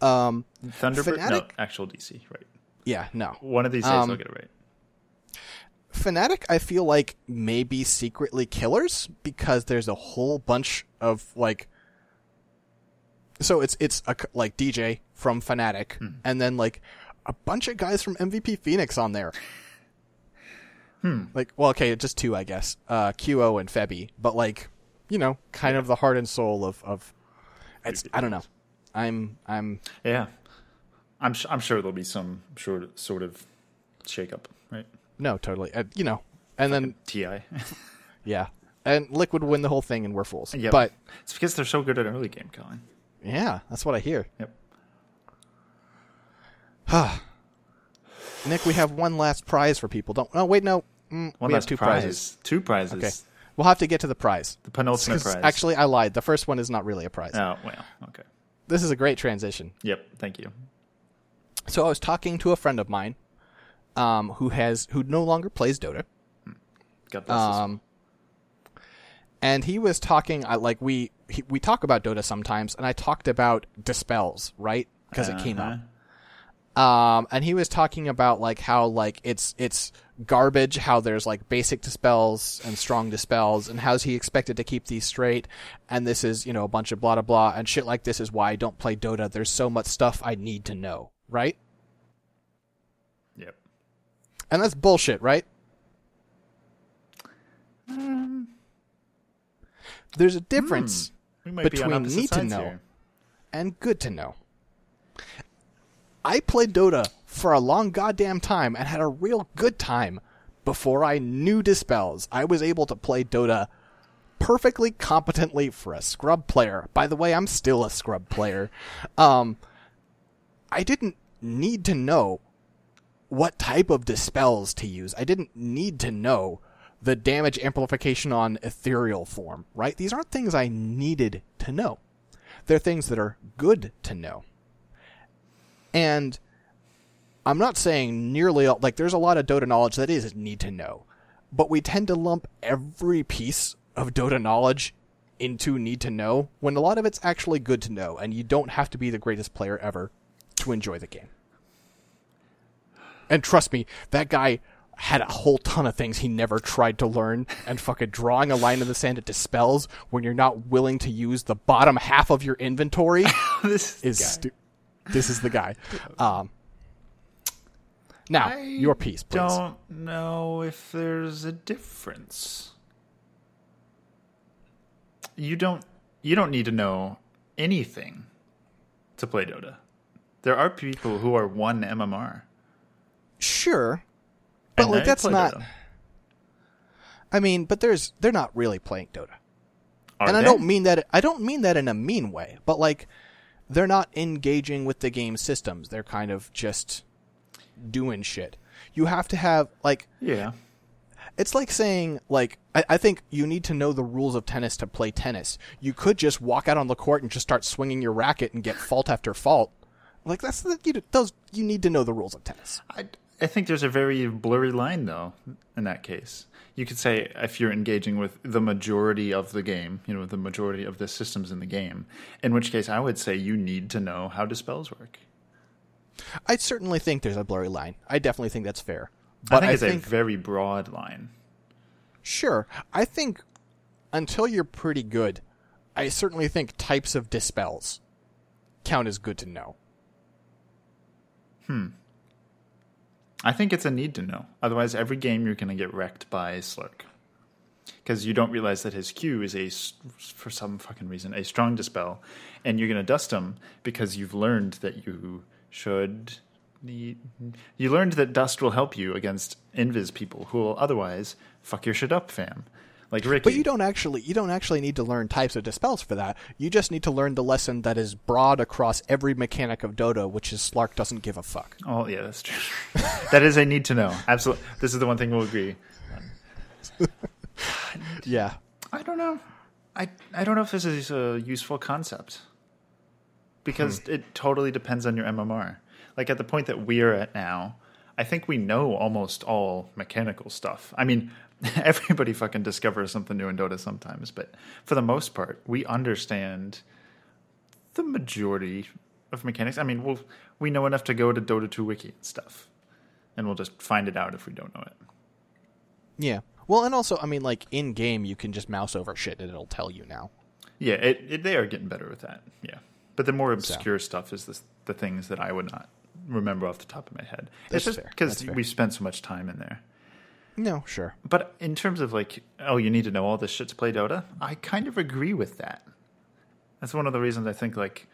Um, Thunderbird, no, actual DC, right? yeah, no. One of these days Um, I'll get it right. Fnatic, I feel like maybe secretly killers because there's a whole bunch of like. So it's it's a, like DJ from Fnatic, Hmm. and then like a bunch of guys from MVP Phoenix on there. Hmm. Like, well, okay, just two, I guess. Uh, QO and Febby, but like, you know, kind of the heart and soul of of. It's I don't know. I'm I'm Yeah, I'm sh- I'm sure there'll be some sort sort of shakeup, right? no totally uh, you know, and then Ti. yeah, and Liquid win the whole thing, and we're fools. Yeah, But it's because they're so good at early game, Colin. yeah, that's what I hear. Yep. Nick, we have one last prize for people. Don't. Oh wait, no. Mm, One we have two prize. prizes. Two prizes. Okay, we'll have to get to the prize. The penultimate prize. Actually, I lied. The first one is not really a prize. Oh well. Okay. This is a great transition. Yep. Thank you. So I was talking to a friend of mine, um, who has who no longer plays Dota. God bless us. Um, and he was talking. I like we he, we talk about Dota sometimes, and I talked about dispels, right? Because it came up. Um, and he was talking about like how like it's it's garbage, how there's like basic dispels and strong dispels, and how's he expected to keep these straight, and this is you know a bunch of blah blah blah and shit like this is why I don't play Dota. There's so much stuff I need to know, right? Yep. And that's bullshit, right? There's a difference be between need to know here. and good to know. I played Dota for a long goddamn time and had a real good time before I knew dispels. I was able to play Dota perfectly competently for a scrub player. By the way, I'm still a scrub player. Um, I didn't need to know what type of dispels to use. I didn't need to know the damage amplification on ethereal form, right? These aren't things I needed to know. They're things that are good to know. And I'm not saying nearly all, like there's a lot of Dota knowledge that is need to know, but we tend to lump every piece of Dota knowledge into need to know when a lot of it's actually good to know, and you don't have to be the greatest player ever to enjoy the game. And trust me, that guy had a whole ton of things he never tried to learn, and fucking drawing a line in the sand at dispels when you're not willing to use the bottom half of your inventory this is guy. This is the guy. Um, now I your piece, please. Don't know if there's a difference. You don't. You don't need to know anything to play Dota. There are people who are one MMR. Sure, but and like that's not. Dota. I mean, but there's they're not really playing Dota, Are and I don't mean that. I don't mean that in a mean way, but like they're not engaging with the game systems. They're kind of just doing shit. You have to have like Yeah. it's like saying like I, I think you need to know the rules of tennis to play tennis. You could just walk out on the court and just start swinging your racket and get fault after fault. Like that's the, you, those you need to know the rules of tennis. I, I think there's a very blurry line though in that case. You could say if you're engaging with the majority of the game, you know, the majority of the systems in the game, in which case I would say you need to know how dispels work. I certainly think there's a blurry line. I definitely think that's fair. But I think it's think, a very broad line. Sure. I think until you're pretty good, I certainly think types of dispels count as good to know. Hmm. I think it's a need to know. Otherwise, every game you're going to get wrecked by Slark. Because you don't realize that his Q is a, for some fucking reason, a strong dispel. And you're going to dust him because you've learned that you should need. You learned that dust will help you against invis people who will otherwise fuck your shit up, fam like Riki. But you don't actually you don't actually need to learn types of dispels for that. You just need to learn the lesson that is broad across every mechanic of Dota, which is Slark doesn't give a fuck. Oh yeah, that's true. that is a need to know. Absolutely, this is the one thing we'll agree. yeah, I don't know. I I don't know if this is a useful concept because hmm. it totally depends on your MMR. Like at the point that we're at now, I think we know almost all mechanical stuff. I mean, everybody fucking discovers something new in Dota sometimes, but for the most part, we understand the majority of mechanics. I mean, we'll we know enough to go to Dota 2 wiki and stuff, and we'll just find it out if we don't know it. Yeah. Well, and also, I mean, like in game, you can just mouse over shit and it'll tell you now. Yeah, it, it, they are getting better with that. Yeah, but the more obscure so. stuff is the the things that I would not remember off the top of my head. That's it's just because we spent so much time in there. No, sure. But in terms of like, oh, you need to know all this shit to play Dota, I kind of agree with that. That's one of the reasons I think like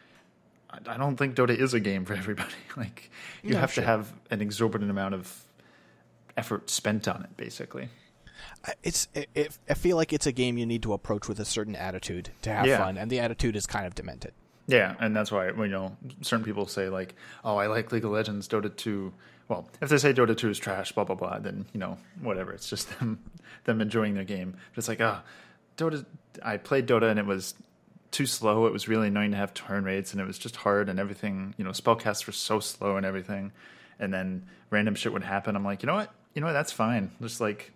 I don't think Dota is a game for everybody. Like you no, have sure. to have an exorbitant amount of effort spent on it, basically. It's it, I feel like it's a game you need to approach with a certain attitude to have yeah. fun, and the attitude is kind of demented. Yeah, and that's why you know certain people say like, "Oh, I like League of Legends, Dota 2." Well, if they say Dota 2 is trash, blah blah blah, then you know whatever. It's just them them enjoying their game. But it's like, ah, oh, Dota. I played Dota and it was too slow. It was really annoying to have turn rates, and it was just hard and everything. You know, spellcasts were so slow and everything. And then random shit would happen. I'm like, you know what? You know what? That's fine. Just like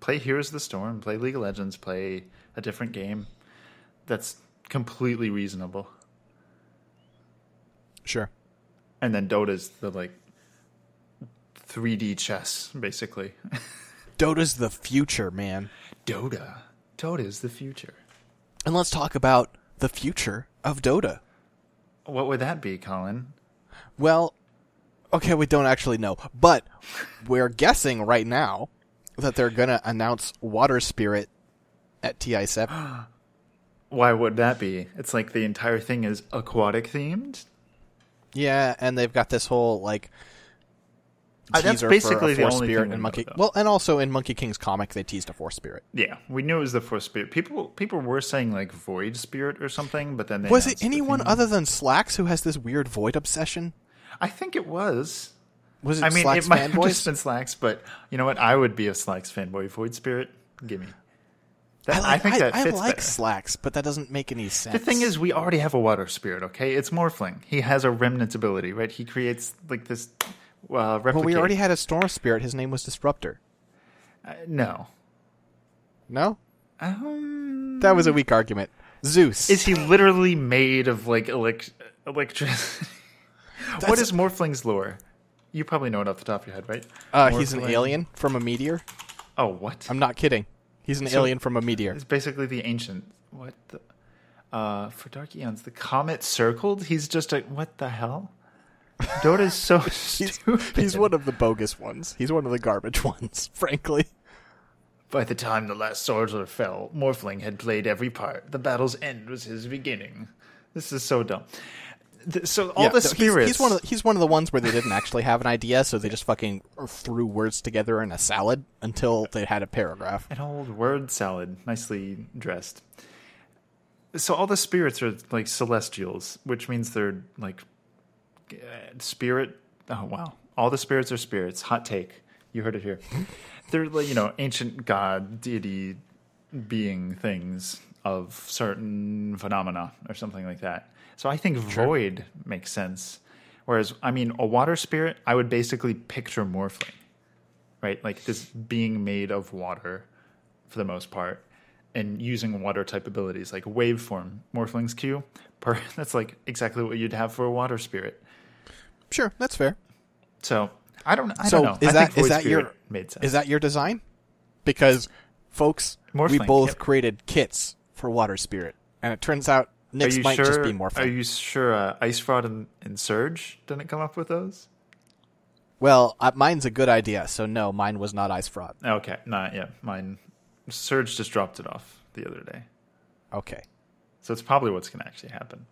play Heroes of the Storm, play League of Legends, play a different game. That's completely reasonable. Sure. And then Dota's the like 3D chess, basically. Dota's the future, man. Dota. Dota is the future. And let's talk about the future of Dota. What would that be, Colin? Well, okay, we don't actually know, but we're guessing right now that they're going to announce Water Spirit at TI7. Why would that be? It's like the entire thing is aquatic themed. Yeah, and they've got this whole like uh, that's basically the only spirit in Monkey. Know, well, and also in Monkey King's comic, they teased a force spirit. Yeah, we knew it was the force spirit. People people were saying like void spirit or something, but then they was it anyone other than Slacks who has this weird void obsession? I think it was. Was it? I mean, Slacks it might have just been Slacks, but you know what? I would be a Slacks fanboy. Void spirit, give me. That, I, like, I, think that I, fits I like better. Slacks, but that doesn't make any sense. The thing is, we already have a water spirit. Okay, it's Morphling. He has a remnant ability, right? He creates like this uh, Well, we already had a storm spirit. His name was Disruptor. Uh, no. No? Um, that was a weak argument. Zeus. Is he literally made of like elect- electricity? what is Morphling's lore? You probably know it off the top of your head, right? Uh, he's an alien from a meteor. Oh, what? I'm not kidding. He's an so alien from a meteor. It's basically the ancient. What the? Uh, for Dark Eons, the comet circled. He's just a what the hell? Dota is so stupid. He's one of the bogus ones. He's one of the garbage ones, frankly. By the time the last soldier fell, Morphling had played every part. The battle's end was his beginning. This is so dumb. So all yeah, the spirits. He's, he's, one of the, he's one of the ones where they didn't actually have an idea, so they just fucking threw words together in a salad until they had a paragraph. An old word salad, nicely dressed. So all the spirits are like celestials, which means they're like Uh, spirit. Oh wow, all the spirits are spirits. Hot take. You heard it here. They're like you know ancient god deity being things of certain phenomena or something like that. So I think void makes sense. Whereas I mean a water spirit, I would basically picture morphling, right? Like this being made of water for the most part and using water type abilities like waveform morphling's q per, that's like exactly what you'd have for a water spirit Sure, that's fair. so i don't i So don't know is I that is that your made sense is that your design? Because folks, we both yep. created kits for Water Spirit, and it turns out you might sure just be more fun. are you sure uh, IceFrog and, and surge didn't come up with those Well, uh, mine's a good idea, so no, mine was not IceFrog. okay not yeah mine surge just dropped it off the other day Okay. so it's probably what's going to actually happen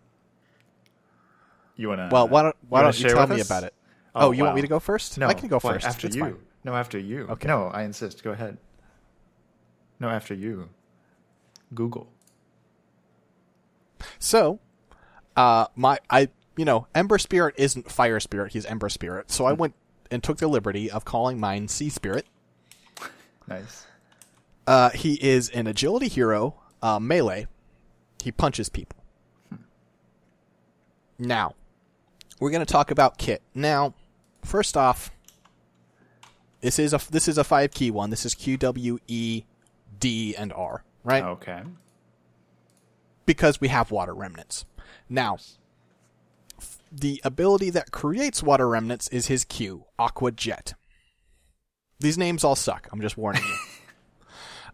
you want to Well, why don't why wanna don't you tell me us? about it? Oh, Oh, you want me to go first? No, I can go first. after you. fine. No, after you. Okay. No, I insist. Go ahead. No, after you. Google. So, uh, my I you know Ember Spirit isn't Fire Spirit; he's Ember Spirit. So I went and took the liberty of calling mine Sea Spirit. Nice. Uh, he is an agility hero, uh, melee. He punches people. Now, we're going to talk about kit. Now, first off, this is a this is a five key one. This is Q W E D and R, right? Okay. because we have water remnants. Now, f- the ability that creates water remnants is his Q, Aqua Jet. These names all suck. I'm just warning you.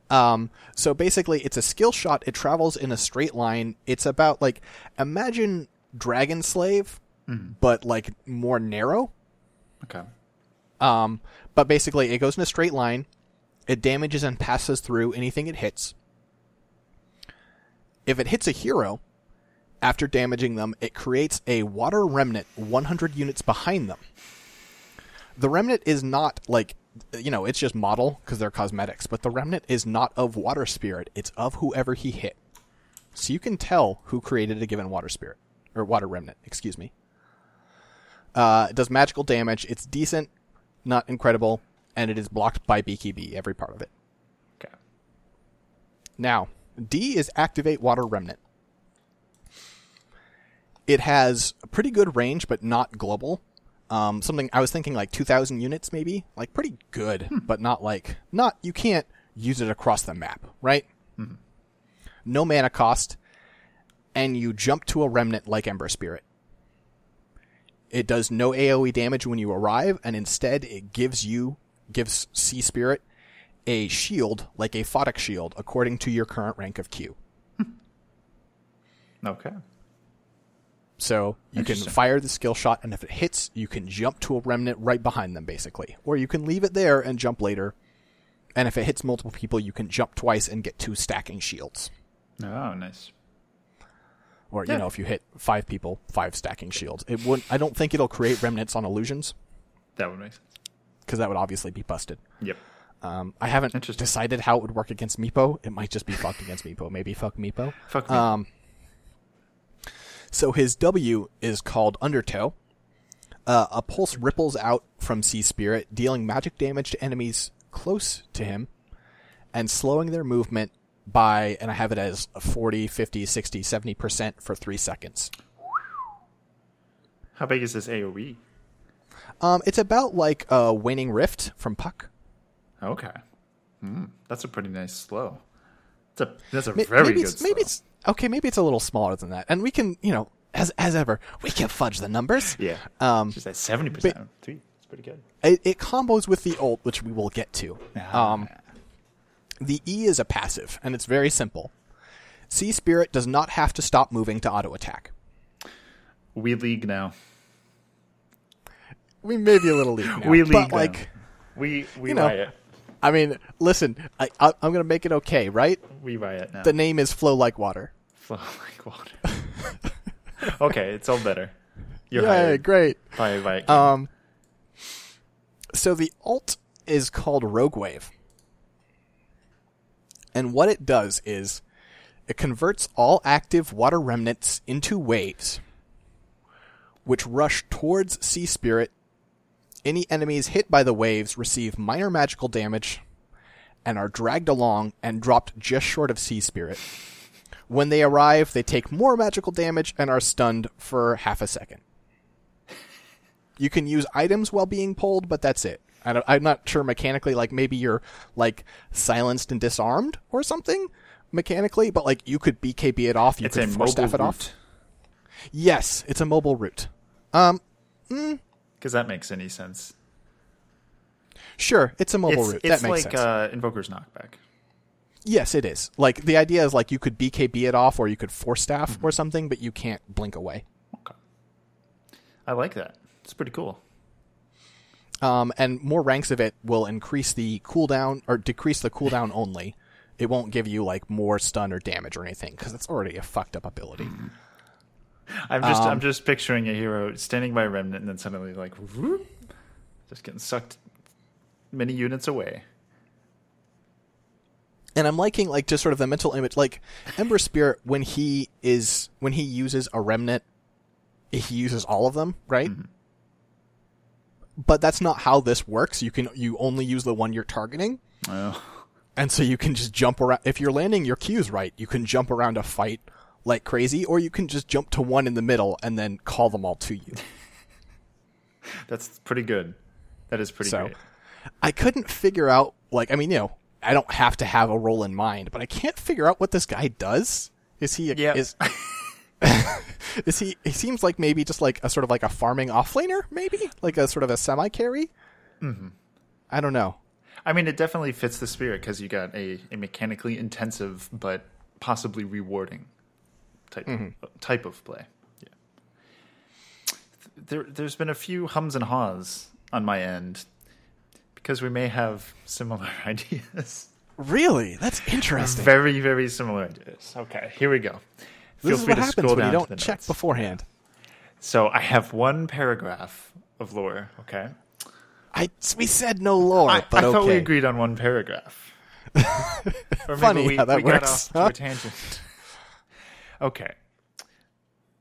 um, so basically, it's a skill shot. It travels in a straight line. It's about like imagine Dragon Slave, but like more narrow. Okay. Um, but basically, it goes in a straight line. It damages and passes through anything it hits. If it hits a hero, after damaging them, it creates a water remnant 100 units behind them. The remnant is not like, you know, it's just model because they're cosmetics, but the remnant is not of water spirit. It's of whoever he hit. So you can tell who created a given water spirit, or water remnant, excuse me. Uh, it does magical damage. It's decent, not incredible, and it is blocked by BKB, every part of it. Okay. Now, D is activate water remnant. It has a pretty good range, but not global. Um, something I was thinking like 2,000 units, maybe, like pretty good, but not like not. You can't use it across the map, right? No mana cost, and you jump to a remnant like Ember Spirit. It does no AOE damage when you arrive, and instead it gives you gives Sea Spirit a shield like a Photic shield according to your current rank of Q. Okay. So you can fire the skill shot, and if it hits, you can jump to a remnant right behind them, basically. Or you can leave it there and jump later. And if it hits multiple people, you can jump twice and get two stacking shields. Oh, nice. Or Yeah. you know, if you hit five people, five stacking shields. It wouldn't. I don't think it'll create remnants on illusions That would make sense. because that would obviously be busted. Yep. Um, I haven't decided how it would work against Meepo. It might just be fucked against Meepo. Maybe fuck Meepo. Fuck me. Um, so his W is called Undertow. Uh, a pulse ripples out from Sea Spirit, dealing magic damage to enemies close to him and slowing their movement by, and I have it as 40, 50, 60, 70% for three seconds. How big is this? AoE? Um, it's about like a Waning Rift from Puck. Okay. Hmm. That's a pretty nice slow. That's a that's a very maybe good it's, maybe it's okay. Maybe it's a little smaller than that, and we can, you know, as as ever, we can fudge the numbers. yeah. Um, Just at seventy percent. Three. It's pretty good. it, it combos with the ult, which we will get to. Ah. Um, the E is a passive, and it's very simple. Sea Spirit does not have to stop moving to auto attack. we league now. We may be a little league now, We but league now. like, We we You know. riot. I mean, listen, I, I, I'm going to make it okay, right? We riot now. The name is Flow Like Water. Flow like water. okay, it's all better. You're yeah, hired great. by by Um, so the ult is called Rogue Wave. And what it does is it converts all active water remnants into waves, which rush towards Sea Spirit Any enemies hit by the waves receive minor magical damage and are dragged along and dropped just short of Sea Spirit. When they arrive, they take more magical damage and are stunned for half a second. You can use items while being pulled, but that's it. I I'm not sure mechanically, like maybe you're like silenced and disarmed or something mechanically, but like you could BKB it off, you It's could force staff it off. Yes, it's a mobile root. Um, Because that makes any sense. sure, it's a mobile it's root. it's that makes like sense. Uh, Invoker's Knockback. yes, it is. Like the idea is like you could BKB it off or you could force staff Mm-hmm. or something, but you can't blink away. Okay. I like that. It's pretty cool. Um, and more ranks of it will increase the cooldown or decrease the cooldown only. It won't give you like more stun or damage or anything because it's already a fucked up ability. I'm just Um, I'm just picturing a hero standing by a remnant and then suddenly like whoop, just getting sucked many units away. and I'm liking like just sort of the mental image, like Ember Spirit when he is when he uses a remnant, he uses all of them, right? But that's not how this works. You can you only use the one you're targeting, Oh. and so you can just jump around. If you're landing your cues right, you can jump around a fight like crazy, or you can just jump to one in the middle and then call them all to you. That's pretty good. That is pretty So- great. I couldn't figure out like I mean you know I don't have to have a role in mind, but I can't figure out what this guy does. Is he a, Yeah. is is he he seems like maybe just like a sort of like a farming offlaner maybe like a sort of a semi carry. Mm-hmm. I don't know. I mean, it definitely fits the spirit because you got a, a mechanically intensive but possibly rewarding type type of play. Yeah. There, there's been a few hums and haws on my end because we may have similar ideas. Really, that's interesting. Very, very similar ideas. Okay, here we go. Feel this is free what to happens scroll when you don't check notes. beforehand. So I have one paragraph of lore. Okay, I we said no lore, I, but I okay. thought we agreed on one paragraph. or Funny we, how that we got works, off to a tangent. okay,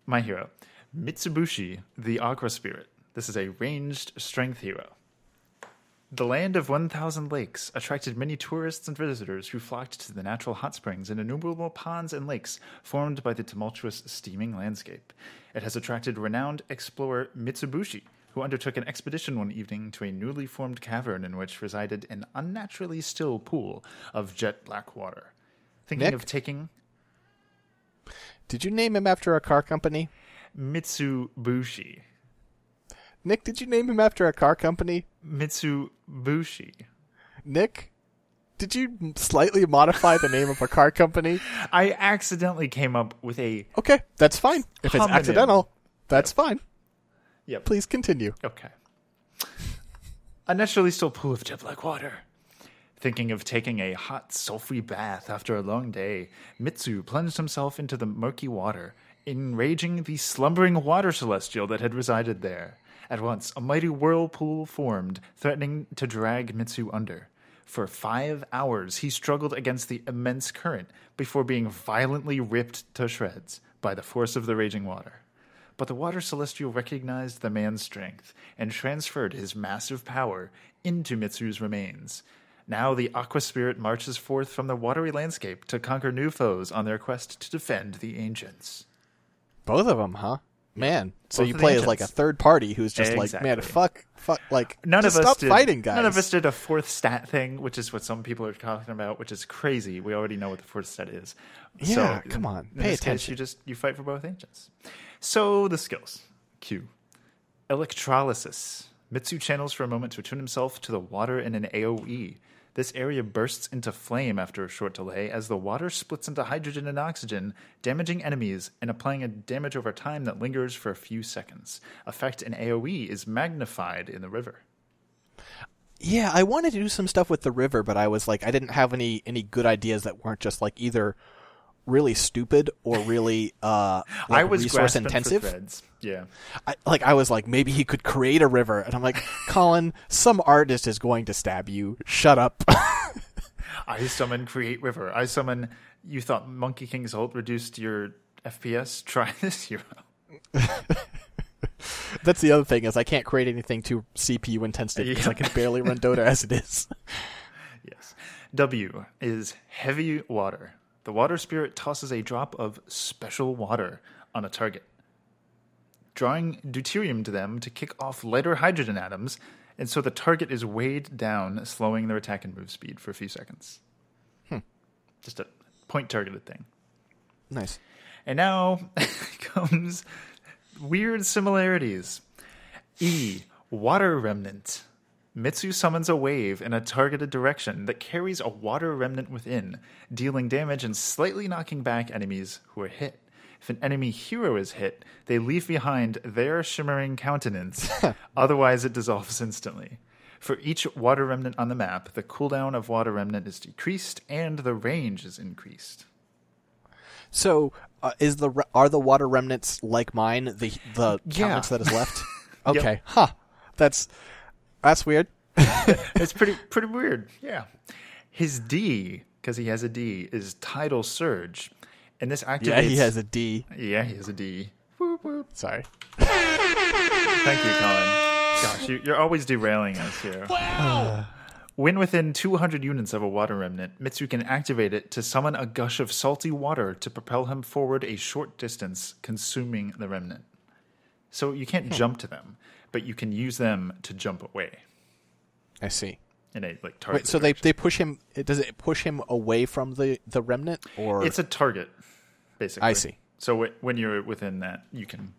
my hero, Mitsubushi, the Aqua Spirit. This is a ranged strength hero. The land of 1,000 lakes attracted many tourists and visitors who flocked to the natural hot springs and innumerable ponds and lakes formed by the tumultuous, steaming landscape. It has attracted renowned explorer Mitsubushi, who undertook an expedition one evening to a newly formed cavern in which resided an unnaturally still pool of jet black water. Thinking Nick? of taking Did you name him after a car company? Mitsubushi. Nick, did you name him after a car company? Mitsubushi. Nick, did you slightly modify the name of a car company? I accidentally came up with a. Okay, that's fine. If it's accidental, that's fine. Yep. Please continue. Okay. A naturally still pool of jet black water. Thinking of taking a hot, sulphury bath after a long day, Mitsu plunged himself into the murky water, enraging the slumbering water celestial that had resided there. At once, a mighty whirlpool formed, threatening to drag Mitsu under. For five hours, he struggled against the immense current before being violently ripped to shreds by the force of the raging water. But the water celestial recognized the man's strength and transferred his massive power into Mitsu's remains. Now the aqua spirit marches forth from the watery landscape to conquer new foes on their quest to defend the ancients. Both of them, huh? Man, so Both you play as like a third party who's just like, man, fuck, fuck, like None of us stop did, fighting, guys. None of us did a fourth stat thing, which is what some people are talking about, which is crazy. We already know what the fourth stat is. Yeah, so, come on, pay this case, attention. you just you fight for both ancients. So the skills. Q. Electrolysis. Mitsu channels for a moment to attune himself to the water in an AoE. This area bursts into flame after a short delay as the water splits into hydrogen and oxygen, damaging enemies and applying a damage over time that lingers for a few seconds. Effect in AoE is magnified in the river. Yeah, I wanted to do some stuff with the river, but I was like, I didn't have any any good ideas that weren't just like either really stupid or really uh like I was resource intensive. Yeah. I, like I was like, maybe he could create a river, and I'm like, Colin, some artist is going to stab you. Shut up. I summon create river. I summon. You thought Monkey King's ult reduced your FPS? Try this hero. That's the other thing is I can't create anything too CPU intensive because Yeah. I can barely run Dota as it is. Yes. W is heavy water. The water spirit tosses a drop of special water on a target, drawing deuterium to them to kick off lighter hydrogen atoms, and so the target is weighed down, slowing their attack and move speed for a few seconds. Hmm. Just a point targeted thing. Nice. And now comes weird similarities. E, water remnant. Mitsu summons a wave in a targeted direction that carries a water remnant within, dealing damage and slightly knocking back enemies who are hit. If an enemy hero is hit, they leave behind their shimmering countenance, otherwise, it dissolves instantly. For each water remnant on the map, the cooldown of water remnant is decreased and the range is increased. So, uh, is the re- are the water remnants like mine? The the Yeah. countenance that is left. Okay, huh? That's that's weird. it's pretty pretty weird. Yeah. His D, because he has a D, is tidal surge, and this activates. Yeah, he has a D. Yeah, he has a D. Whoop, whoop. Sorry. Thank you, Colin. Gosh, you, you're always derailing us here. when within 200 units of a water remnant, Mitsu can activate it to summon a gush of salty water to propel him forward a short distance, consuming the remnant. So you can't hmm. jump to them, but you can use them to jump away I see. in a like target. Wait, so they they push him? Does it push him away from the the remnant, or It's a target, basically. I see. So wh- when you're within that, you can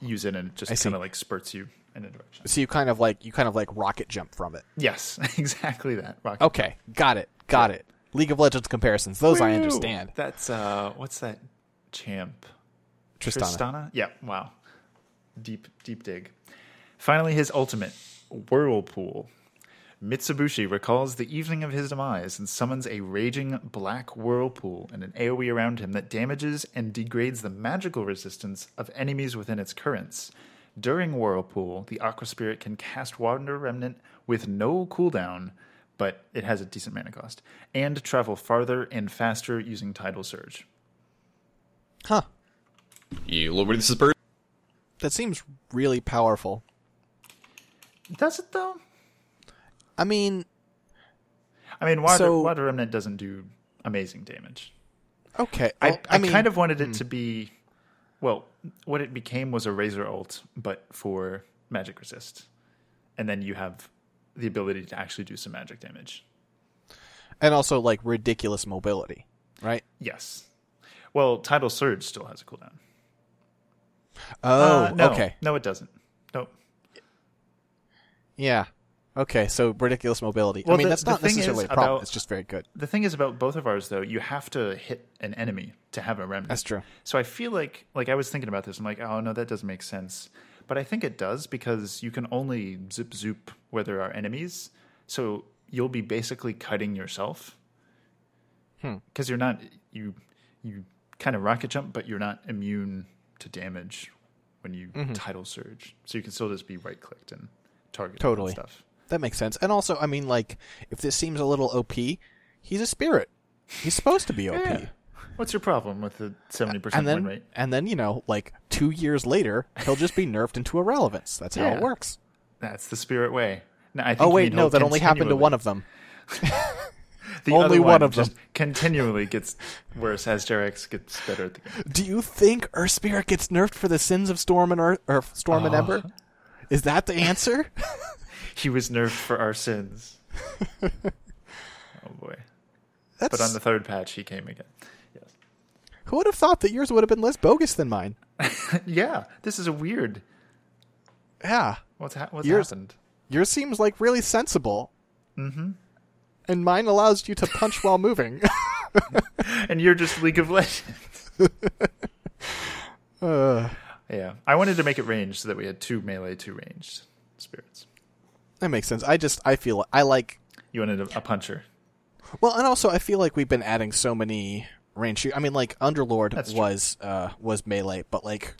use it, and it just kind of like spurts you in a direction. so you kind of like you kind of like rocket jump from it? Yes, exactly that. Rocket. Okay, got it, got it. League of Legends comparisons, those I understand. That's uh, what's that champ? Tristana. Tristana? Yeah. Wow. Deep, deep dig. Finally, his ultimate whirlpool. Mitsubishi recalls the evening of his demise and summons a raging black whirlpool and an AoE around him that damages and degrades the magical resistance of enemies within its currents. During Whirlpool, the Aqua Spirit can cast Water Remnant with no cooldown, but it has a decent mana cost, and travel farther and faster using Tidal Surge. Huh? You little this is bird. That seems really powerful. Does it though? I mean, I mean, Water, So- Water Remnant doesn't do amazing damage. okay. I, well, I, mean, kind of wanted it to be, well, what it became was a Razor ult, but for magic resist. And then you have the ability to actually do some magic damage. and also like ridiculous mobility, right? Yes. Well, Tidal Surge still has a cooldown. Oh, Uh, no, okay. No, it doesn't. No. Yeah. Okay, so ridiculous mobility. I mean, the- that's not necessarily a problem. about- It's just very good. The thing is about both of ours, though, you have to hit an enemy to have a remnant. That's true. So I feel like, like I was thinking about this. I'm like, oh no, that doesn't make sense. But I think it does because you can only zip zoop where there are enemies. So you'll be basically cutting yourself Hmm. because you're not you you kind of rocket jump, but you're not immune to damage when you Mm-hmm. tidal surge. So you can still just be right clicked and Totally. stuff. That makes sense. And also, I mean, like, if this seems a little OP, he's a spirit. He's supposed to be OP. Yeah. What's your problem with the seventy percent And win then, rate? and then, you know, like two years later, he'll just be nerfed into irrelevance. That's how it works. That's the spirit way. No, I think Oh wait, no, that only happened to one of them. The Only other one of just continually gets worse as Jerax gets better at the game. Do you think Earth Spirit gets nerfed for the sins of Storm and Earth, or Storm and uh-huh. Ember? Is that the answer? He was nerfed for our sins. oh boy! That's, But on the third patch, he came again. Yes. who would have thought that yours would have been less bogus than mine? Yeah, this is a weird. Yeah, What's ha- what's Yours- happened? yours seems like really sensible. Mm-hmm. And mine allows you to punch while moving. And you're just League of Legends. uh, Yeah, I wanted to make it ranged so that we had two melee, two ranged spirits. that makes sense. I just I feel I like You wanted a, a puncher. well, and also I feel like we've been adding so many range. I mean, like Underlord That's true. was uh was melee, but like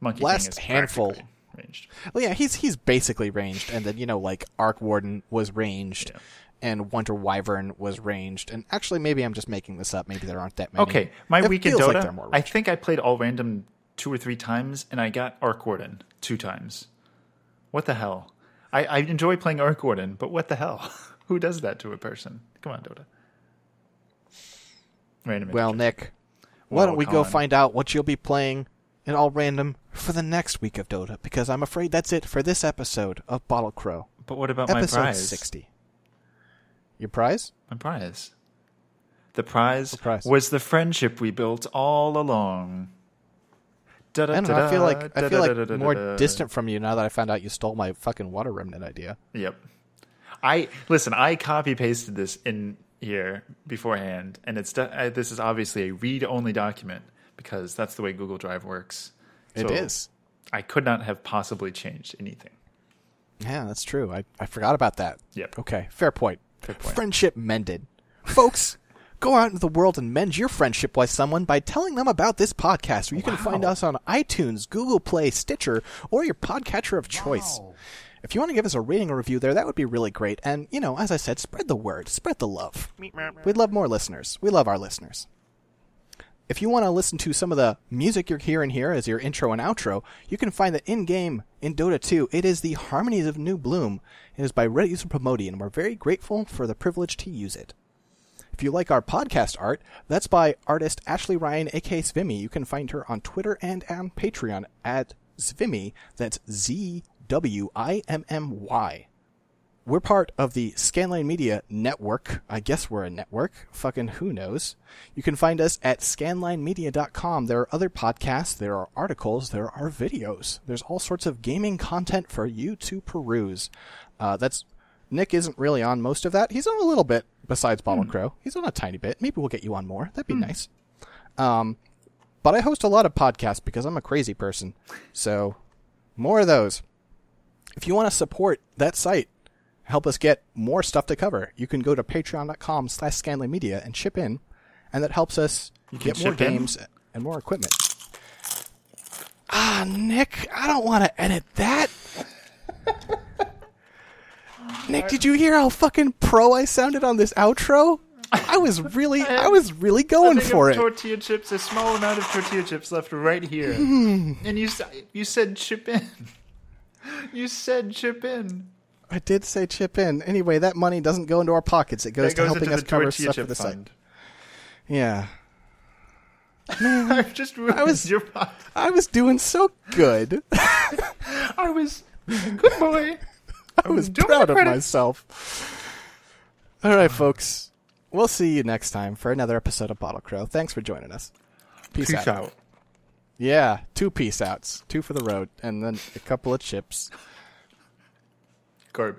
Monkey Last King is handful- ranged. Well, yeah, he's he's basically ranged, and then you know, like Arc Warden was ranged, Yeah. and Winter Wyvern was ranged, and actually, maybe I'm just making this up. Maybe there aren't that many. Okay, my It week in feels like Dota, more I think I played all random two or three times, and I got Arc Warden two times. What the hell? I, I enjoy playing Arc Warden, but what the hell? Who does that to a person? Come on, Dota. Random Well. Nick, why don't Whoa, we go find out what you'll be playing in all random for the next week of Dota? Because I'm afraid that's it for this episode of Bottle Crow, But what about episode my prize? sixty. Your prize? My prize. The prize, What prize? was the friendship we built all along. I don't know. I feel like I feel like more distant from you now that I found out you stole my fucking water remnant idea. Yep. I listen. I copy pasted this in here beforehand, and it's this is obviously a read only document because that's the way Google Drive works. It is. I could not have possibly changed anything. Yeah, that's true. I, I forgot about that. Yep. Okay, fair point. Fair point. Friendship mended. Folks, go out into the world and mend your friendship with someone by telling them about this podcast. Where you can find us on iTunes, Google Play, Stitcher, or your podcatcher of choice. If you want to give us a rating or review there, that would be really great. And, you know, as I said, spread the word, spread the love. We'd love more listeners. We love our listeners. If you want to listen to some of the music you're hearing here as your intro and outro, you can find that in game in Dota 2. It is the Harmonies of New Bloom. It is by Reddit user Promodi, and we're very grateful for the privilege to use it. If you like our podcast art, that's by artist Ashley Ryan, aka Zwimmy. You can find her on Twitter and on Patreon at Zwimmy. That's Z W I M M Y. We're part of the Scanline Media Network. I guess we're a network. Fucking who knows? You can find us at scanlinemedia.com. There are other podcasts, there are articles, there are videos. There's all sorts of gaming content for you to peruse. Uh, that's Nick isn't really on most of that. He's on a little bit besides Bottle Crow. He's on a tiny bit. Maybe we'll get you on more. That'd be nice. Um, but I host a lot of podcasts because I'm a crazy person. So more of those. If you want to support that site, help us get more stuff to cover, you can go to patreon.com slash Media and chip in, and that helps us get more chip in? games and more equipment. Ah, Nick, I don't want to edit that. Nick, did you hear how fucking pro I sounded on this outro? I was really, I was really going for it. Tortilla chips, a small amount of tortilla chips left right here, Hmm. and you you said chip in. You said chip in. I did say chip in. Anyway, that money doesn't go into our pockets. It goes That to goes helping into us the cover tortilla stuff for chip the site. fund. Yeah. I've just ruined was- your pod. I was doing so good. I was good boy. I was proud of myself. All right, folks. We'll see you next time for another episode of Bottle Crow. Thanks for joining us. Peace, Peace out. out. Yeah, two peace outs. Two for the road, and then a couple of chips. Garb.